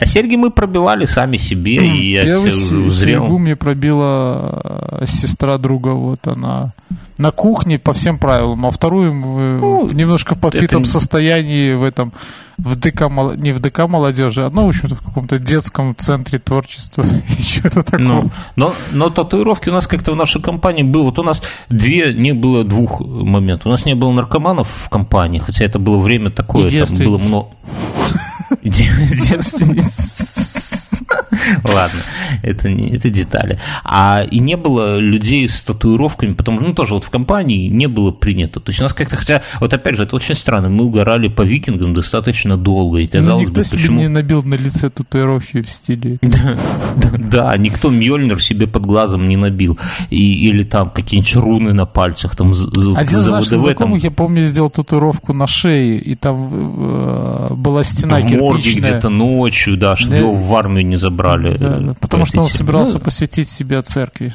Speaker 1: А серьги мы пробивали сами себе, и я
Speaker 2: Первый
Speaker 1: всё
Speaker 2: се-
Speaker 1: зрел.
Speaker 2: серьгу мне пробила э, сестра друга, вот она на кухне по всем правилам, а вторую мы
Speaker 1: Ну,
Speaker 2: немножко в подпитом
Speaker 1: не-
Speaker 2: состоянии в этом в ДК, не в ДК молодежи, а ну, в общем-то, в каком-то детском центре творчества *laughs* и что-то такое.
Speaker 1: Ну, но, но татуировки у нас как-то в нашей компании было. Вот у нас две, не было двух моментов. У нас не было наркоманов в компании, хотя это было время такое,
Speaker 2: И
Speaker 1: там было много... *laughs* Де- Девственниц. Ладно, это, не, это детали. А и не было людей с татуировками, потому что, ну, тоже вот в компании не было принято. То есть у нас как-то, хотя, вот опять же, это очень странно, мы угорали по викингам достаточно долго, и
Speaker 2: Ну,
Speaker 1: казалось
Speaker 2: никто
Speaker 1: бы,
Speaker 2: себе
Speaker 1: почему...
Speaker 2: не набил на лице татуировки в стиле. *laughs*
Speaker 1: Да, никто Мьёльнир себе под глазом не набил. И, или там какие-нибудь руны на пальцах, там
Speaker 2: Один из наших знакомых, я помню, сделал татуировку на шее, и там э, была стена
Speaker 1: в морге
Speaker 2: кирпичная.
Speaker 1: где-то ночью, да, чтобы
Speaker 2: Да.
Speaker 1: его в армию не забрали.
Speaker 2: Да, да, потому что он собирался
Speaker 1: ну,
Speaker 2: посвятить себя церкви.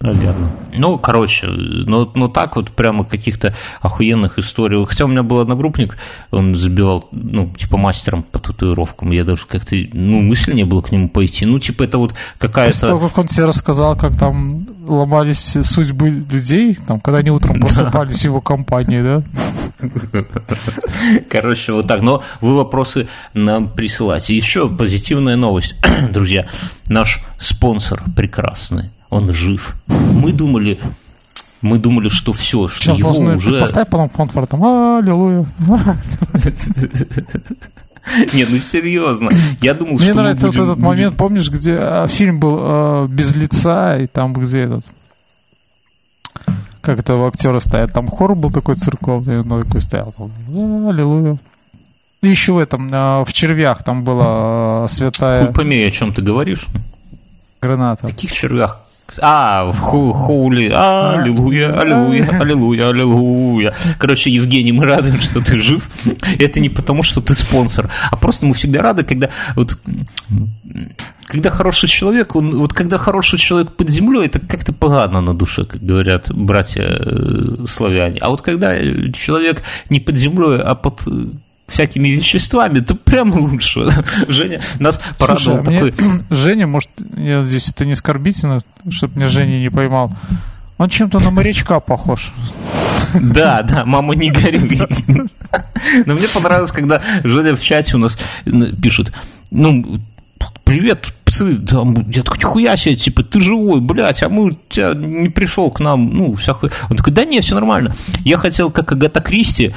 Speaker 1: Наверное. Ну, короче, ну, ну так вот прямо каких-то охуенных историй. Хотя у меня был одногруппник, он забивал, ну, типа мастером по татуировкам. Я даже как-то, ну, мысли не было к нему пойти. Ну, типа это вот
Speaker 2: После
Speaker 1: какая-то...
Speaker 2: того, как он тебе рассказал, как там ломались судьбы людей, там, когда они утром *laughs* просыпались в его компании, да? *laughs*
Speaker 1: Короче, вот так. Но вы вопросы нам присылайте. Еще позитивная новость, *clears throat* друзья. Наш спонсор прекрасный, он жив. Мы думали, мы думали, что все, что
Speaker 2: Сейчас
Speaker 1: его
Speaker 2: должны...
Speaker 1: уже...
Speaker 2: Ты поставь потом фон там, аллилуйя. *laughs*
Speaker 1: Не, ну серьезно. Я думал,
Speaker 2: Мне
Speaker 1: что
Speaker 2: нравится
Speaker 1: будем-
Speaker 2: вот этот
Speaker 1: будем-
Speaker 2: момент, помнишь, где а, фильм был а, без лица, и там где этот... Как это актеры стоят? Там хор был такой церковный, он такой стоял. там, Аллилуйя. И еще в этом, а, в червях там была а, святая
Speaker 1: Хуй пойми, о чем ты говоришь.
Speaker 2: граната.
Speaker 1: В каких червях? А, в ху- хули, аллилуйя, аллилуйя, аллилуйя, аллилуйя. Короче, Евгений, мы рады, *laughs* что ты жив. Это не потому, что ты спонсор, а просто мы всегда рады, когда вот когда хороший человек, он, вот когда хороший человек под землей, это как-то погано на душе, как говорят братья э, славяне. А вот когда человек не под землей, а под э, всякими веществами, то прям лучше. *laughs* Женя нас
Speaker 2: Слушай,
Speaker 1: порадовал
Speaker 2: а мне
Speaker 1: такой... *clears throat*
Speaker 2: Женя, может, я надеюсь, это не оскорбительно, чтобы мне Женя не поймал. Он чем-то на морячка похож. *laughs*
Speaker 1: Да, да, мама, не горюй. *laughs* Но мне понравилось, когда Женя в чате у нас э, пишет, ну, привет, псы, там, я такой, хуя себе, типа, ты живой, блядь, а мы, тебя не пришел к нам, ну, вся хуй. Он такой, да не, все нормально. Я хотел, как Агата Кристи,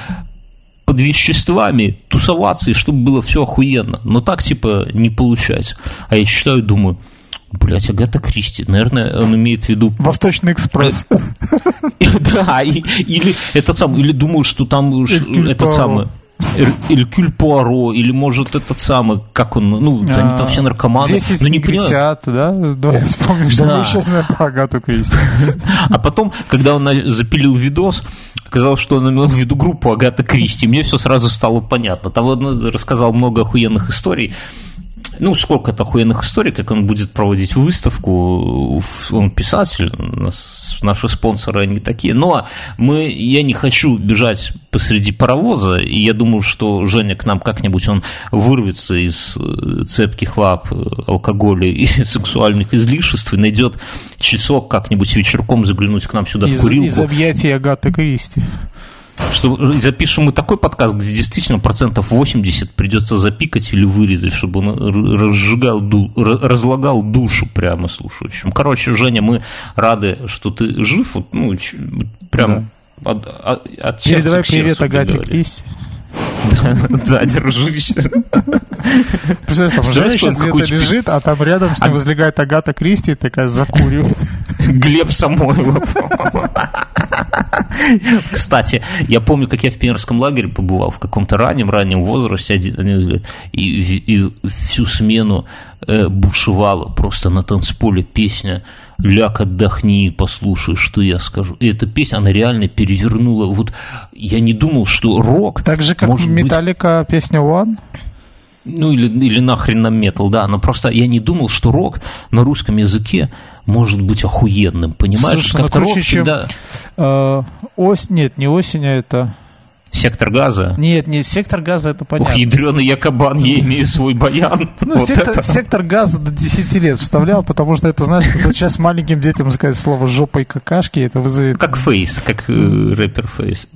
Speaker 1: под веществами тусоваться, и чтобы было все охуенно. Но так, типа, не получается. А я читаю и думаю, блядь, Агата Кристи, наверное, он имеет в виду
Speaker 2: Восточный экспресс. *laughs*
Speaker 1: да, или этот самый, или думаю, что там этот самый Эркюль Пуаро, или может этот самый, как он, ну, они там все наркоманы, ну не понимаю.
Speaker 2: негритят, да? Давай вспомним, что мы сейчас про Агату Кристи.
Speaker 1: А потом, когда он на- запилил видос, оказалось, что он имел в виду группу Агата Кристи, мне все сразу стало понятно. Там он рассказал много охуенных историй, ну, сколько-то охуенных историй, как он будет проводить выставку, он писатель, наши спонсоры, они такие, но мы, я не хочу бежать посреди паровоза, и я думаю, что Женя к нам как-нибудь, он вырвется из э, цепких лап э, алкоголя и *laughs* сексуальных излишеств и найдет часок как-нибудь вечерком заглянуть к нам сюда в
Speaker 2: Из,
Speaker 1: курилку.
Speaker 2: из объятий Агаты Кристи.
Speaker 1: Что запишем мы такой подкаст, где действительно процентов 80 придется запикать или вырезать, чтобы он разжигал, разлагал душу прямо слушающим. Короче, Женя, мы рады, что ты жив, вот, ну, прям от, от, от сердца
Speaker 2: Передавай
Speaker 1: к сердцу
Speaker 2: привет Агате. Кристи. *laughs*
Speaker 1: Да, держись.
Speaker 2: Представляешь, там Женя сейчас где-то лежит, а там рядом с ним
Speaker 1: А-
Speaker 2: возлегает Агата Кристи и такая закуривает. *laughs*
Speaker 1: Глеб Самойлов. *laughs* *laughs* Кстати, я помню, как я в пионерском лагере побывал в каком-то раннем-раннем возрасте, и, и всю смену э, бушевала просто на танцполе песня «Ляг, отдохни, послушай, что я скажу». И эта песня, она реально перевернула. Вот я не думал, что рок
Speaker 2: Так же, как
Speaker 1: может быть
Speaker 2: Металлика песня One.
Speaker 1: ну или, или нахрен нам метал, да, но просто я не думал, что рок на русском языке может быть охуенным, понимаешь?
Speaker 2: Слушай, ну
Speaker 1: Как-то
Speaker 2: круче,
Speaker 1: рок
Speaker 2: чем- Э, Ось, нет, не осень, а это
Speaker 1: Сектор газа?
Speaker 2: Нет, не сектор газа, это понятно.
Speaker 1: Ух, ядреный я кабан, я имею свой баян. *laughs*
Speaker 2: Ну, вот сектор, это. сектор газа до 10 лет вставлял, потому что это, знаешь, как сейчас маленьким детям сказать слово жопа и какашки, это вызовет...
Speaker 1: Как фейс, как э, рэпер фейс.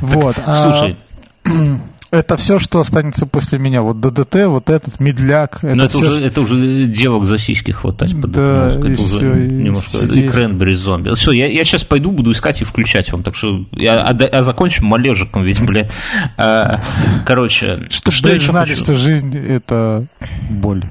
Speaker 2: Вот. А... Слушай, *clears throat* это все, что останется после меня. Вот ДДТ, вот этот, медляк.
Speaker 1: Это Но это, все, уже, это уже девок за сиськи хватать под да, это уже все, немножко. Здесь... И Кренбери зомби. Все, я, я сейчас пойду, буду искать и включать вам. Так что я, а, а закончим малежиком, ведь, бля. А, короче,
Speaker 2: Чтобы что знали, что жизнь это боль.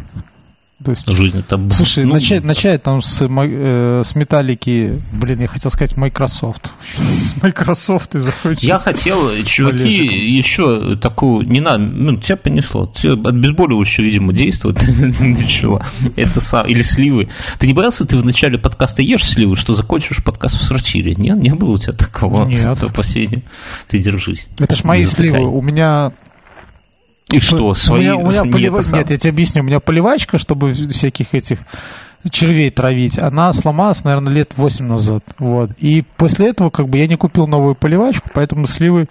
Speaker 1: То есть, Жизнь это...
Speaker 2: Слушай, ну, начать, начать там с, э, с металлики, блин, я хотел сказать Microsoft. *laughs* С Microsoft и закончить.
Speaker 1: Я хотел, чуваки, еще такую, не надо, ну, тебя понесло. Тебя от обезболивающего, видимо, действует *laughs* начало. Это сам, или сливы. Ты не боялся, ты в начале подкаста ешь сливы, что закончишь подкаст в сортире? Нет, не было у тебя такого?
Speaker 2: Нет. *laughs*
Speaker 1: Последнее. Ты держись.
Speaker 2: Это ж мои сливы. У меня
Speaker 1: и что, свои...
Speaker 2: У меня, у меня полива... Нет, я тебе объясню, у меня поливачка, чтобы всяких этих червей травить, она сломалась, наверное, лет 8 назад. Вот. И после этого как бы я не купил новую поливачку, поэтому сливы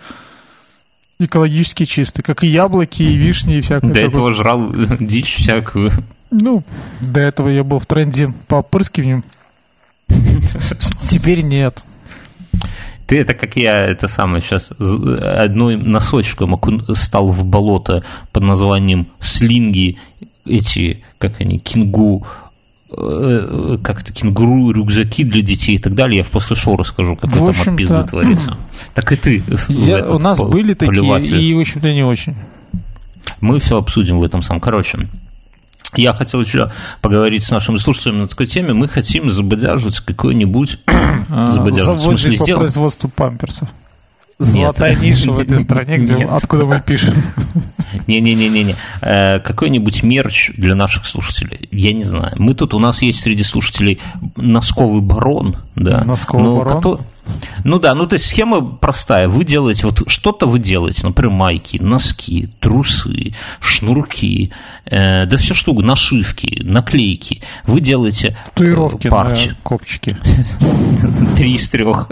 Speaker 2: экологически чистые, как и яблоки, и вишни, и всякое.
Speaker 1: До этого жрал *laughs* дичь всякую.
Speaker 2: Ну, до этого я был в тренде по опрыскиванию. *laughs* Теперь нет.
Speaker 1: Ты это как я, это самое, сейчас одной носочком стал в болото под названием слинги, эти, как они, кингу, э, как это, кенгуру, рюкзаки для детей и так далее. Я в после шоу расскажу, как в это от пизды творится. *laughs* Так и ты.
Speaker 2: Я, у нас были такие, и, в общем-то, не очень.
Speaker 1: Мы все обсудим в этом самом. Короче, я хотел еще поговорить с нашими слушателями на такой теме. Мы хотим забодяжить какой-нибудь... *clears throat*
Speaker 2: А, завод по сделать... производству памперсов. Золотая Нет. ниша в этой стране, где, откуда мы пишем.
Speaker 1: Не-не-не-не. Э, какой-нибудь мерч для наших слушателей. Я не знаю. Мы тут, у нас есть среди слушателей носковый барон. Да,
Speaker 2: носковый барон? Который,
Speaker 1: ну да, ну то есть схема простая. Вы делаете, вот что-то вы делаете, например, майки, носки, трусы, шнурки, э, да все что угодно, нашивки, наклейки. Вы делаете
Speaker 2: э, Татуировки э, партию. на копчики. *laughs*
Speaker 1: Три из трех.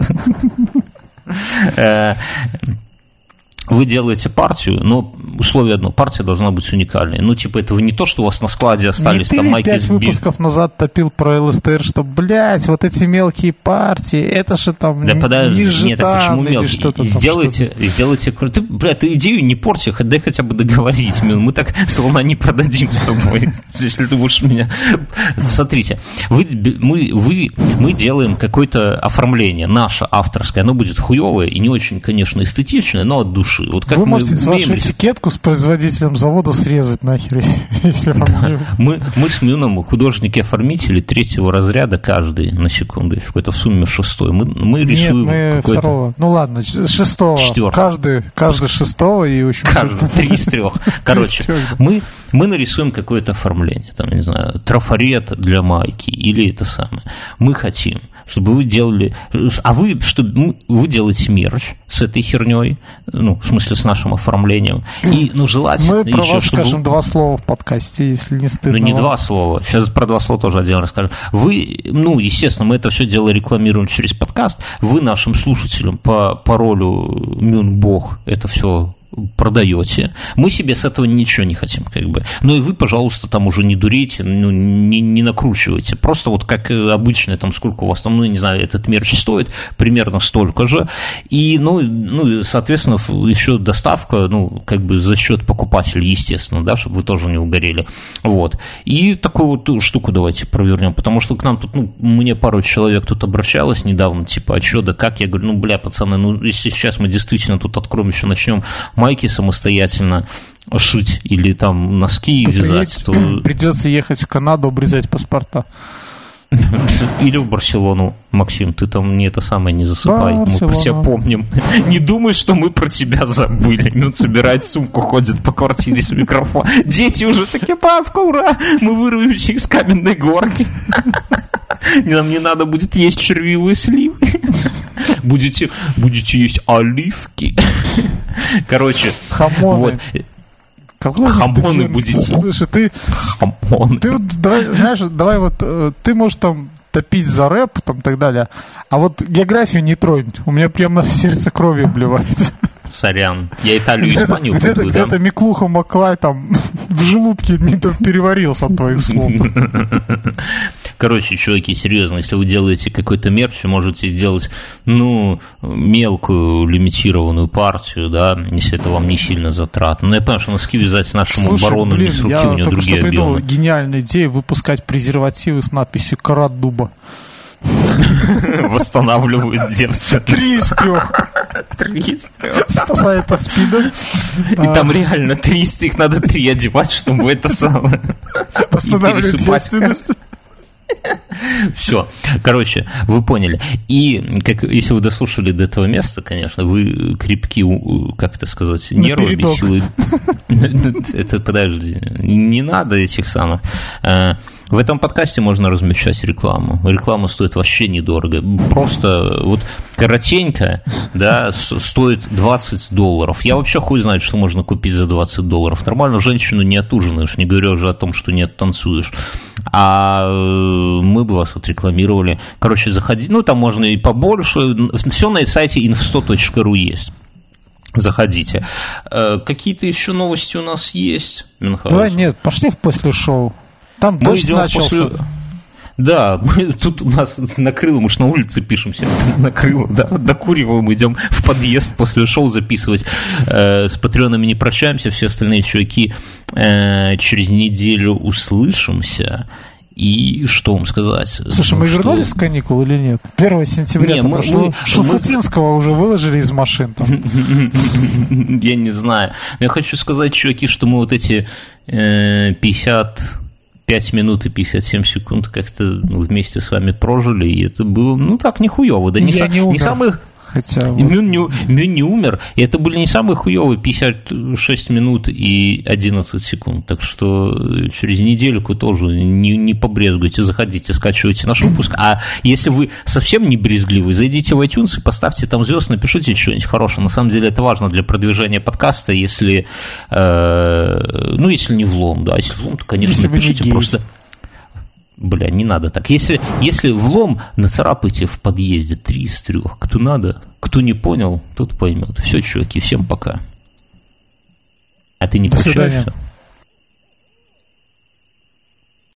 Speaker 1: Вы делаете партию, но условие одно, партия должна быть уникальной. Ну, типа, это вы не то, что у вас на складе остались
Speaker 2: не
Speaker 1: там майки
Speaker 2: пять выпусков назад топил про ЛСТР, что, блядь, вот эти мелкие партии, это же там
Speaker 1: да, подожди, не нет, а почему мелкие? Что-то сделайте, что сделайте, ты, блядь, ты идею не порти, дай хотя бы договорить, мы так слона не продадим с тобой, *laughs* если ты будешь меня... *laughs* Смотрите, вы, мы, вы, мы делаем какое-то оформление, наше авторское, оно будет хуевое и не очень, конечно, эстетичное, но от души души.
Speaker 2: Вот как Вы мы можете вашу этикетку с производителем завода срезать нахер, *laughs* если вам
Speaker 1: да. *laughs* мы, мы с Мюном художники-оформители третьего разряда каждый, на секундочку, это в сумме шестой. Мы, мы рисуем
Speaker 2: Нет, мы второго. Ну ладно, шестого. Четвертого. Каждый, каждый шестого и
Speaker 1: общем Каждый, три из трех. *laughs* Короче, мы, мы нарисуем какое-то оформление, там, не знаю, трафарет для майки или это самое. Мы хотим – чтобы вы делали... А вы, чтобы ну, вы делаете мерч с этой херней, ну, в смысле, с нашим оформлением. И, ну, желательно
Speaker 2: Мы про еще, вас чтобы... скажем два слова в подкасте, если не стыдно.
Speaker 1: Ну, не два слова. Сейчас про два слова тоже отдельно расскажем. Вы, ну, естественно, мы это все дело рекламируем через подкаст. Вы нашим слушателям по паролю Мюнбог это все продаете. Мы себе с этого ничего не хотим, как бы. Ну и вы, пожалуйста, там уже не дурите, ну, не, не накручивайте. Просто вот как обычно, там сколько у вас там, ну, не знаю, этот мерч стоит, примерно столько же. И, ну, ну соответственно, еще доставка, ну, как бы за счет покупателя, естественно, да, чтобы вы тоже не угорели. Вот. И такую вот штуку давайте провернем, потому что к нам тут, ну, мне пару человек тут обращалось недавно, типа, а что, да как? Я говорю, ну, бля, пацаны, ну, если сейчас мы действительно тут откроем, еще начнем майки самостоятельно шить или там носки так вязать,
Speaker 2: то... *clears throat* Придется ехать в Канаду, обрезать паспорта. *laughs*
Speaker 1: Или в Барселону, Максим, ты там не это самое не засыпай. Барселона. Мы про тебя помним. *laughs* Не думай, что мы про тебя забыли. Он собирает сумку, ходит по квартире с микрофоном. Дети уже такие, папка, ура! Мы вырвемся из каменной горки. *laughs* *laughs* Нам не надо будет есть червивые сливы. *laughs* Будете, будете есть оливки. *laughs* Короче,
Speaker 2: Хамоны.
Speaker 1: вот. Какой хамоны будете? Слушай,
Speaker 2: ты... Хамоны. Ты вот, давай, знаешь, давай вот, э, ты можешь там топить за рэп там и так далее, а вот географию не тронь. У меня прямо сердце крови обливается.
Speaker 1: Сорян. Я Италию и Испанию
Speaker 2: где-то, где-то Миклуха Маклай там в желудке не переварился от твоих слов.
Speaker 1: Короче, чуваки, серьезно, если вы делаете какой-то мерч, можете сделать, ну, мелкую лимитированную партию, да, если это вам не сильно затратно. Ну, я понимаю, что носки вязать нашему
Speaker 2: Слушай,
Speaker 1: барону
Speaker 2: блин,
Speaker 1: не с руки,
Speaker 2: я
Speaker 1: у него
Speaker 2: только что
Speaker 1: другие
Speaker 2: придумал
Speaker 1: объемы.
Speaker 2: гениальную идею выпускать презервативы с надписью «Карат дуба». *laughs*
Speaker 1: Восстанавливают девственность.
Speaker 2: Три из трех
Speaker 1: Три из трех.
Speaker 2: спасает от спида.
Speaker 1: И там реально три из них надо три одевать, чтобы это самое.
Speaker 2: Восстанавливает
Speaker 1: пересыпать.
Speaker 2: девственность.
Speaker 1: Все. Короче, вы поняли. И как, если вы дослушали до этого места, конечно, вы крепки, как это сказать, нервами,
Speaker 2: Напередок.
Speaker 1: силы. *laughs* Это, подожди, не надо этих самых. В этом подкасте можно размещать рекламу. Реклама стоит вообще недорого. Просто вот коротенько, да, стоит 20 долларов. Я вообще хуй знает, что можно купить за 20 долларов. Нормально женщину не отужинаешь, не говоря уже о том, что не оттанцуешь. А э, мы бы вас отрекламировали. Короче, заходи. Ну, там можно и побольше. Все на сайте info100.ru есть. Заходите. Э, Какие-то еще новости у нас есть, Мюнхгаузен?
Speaker 2: Давай, нет, пошли в после шоу. Там
Speaker 1: Мы идем
Speaker 2: начался.
Speaker 1: после... Да, мы, тут у нас накрыло, мы ж на улице пишемся, *laughs* накрыло, да, докуриваем, идем в подъезд после шоу записывать. Э, с патреонами не прощаемся, все остальные чуваки э, через неделю услышимся. И что вам сказать?
Speaker 2: Слушай,
Speaker 1: Ну,
Speaker 2: мы
Speaker 1: что-
Speaker 2: вернулись с каникул или нет? 1 сентября
Speaker 1: Не, мы-
Speaker 2: прошло.
Speaker 1: мы-
Speaker 2: Шуфутинского уже выложили из машин. Там. *laughs*
Speaker 1: Я не знаю. Но я хочу сказать, чуваки, что мы вот эти э, 55 минут и 57 секунд как-то ну, вместе с вами прожили, и это было, ну, так, нихуево. Да не,
Speaker 2: Я
Speaker 1: са-
Speaker 2: не умер.
Speaker 1: самых...
Speaker 2: Хотя вот.
Speaker 1: Мюн не, Мюн не умер, и это были не самые хуевые 56 минут и 11 секунд. Так что э, через недельку тоже не, не побрезгуйте, заходите, скачивайте наш выпуск. А если вы совсем не брезгливый, зайдите в iTunes и поставьте там звезд, напишите что-нибудь хорошее. На самом деле это важно для продвижения подкаста, если, э, ну, если не влом, да, если влом, то, конечно,
Speaker 2: Если
Speaker 1: напишите просто... Бля, не надо так. Если, если влом, нацарапайте в подъезде три из трех. Кто надо, кто не понял, тот поймет. Все, чуваки, всем пока. А ты не прощаешься?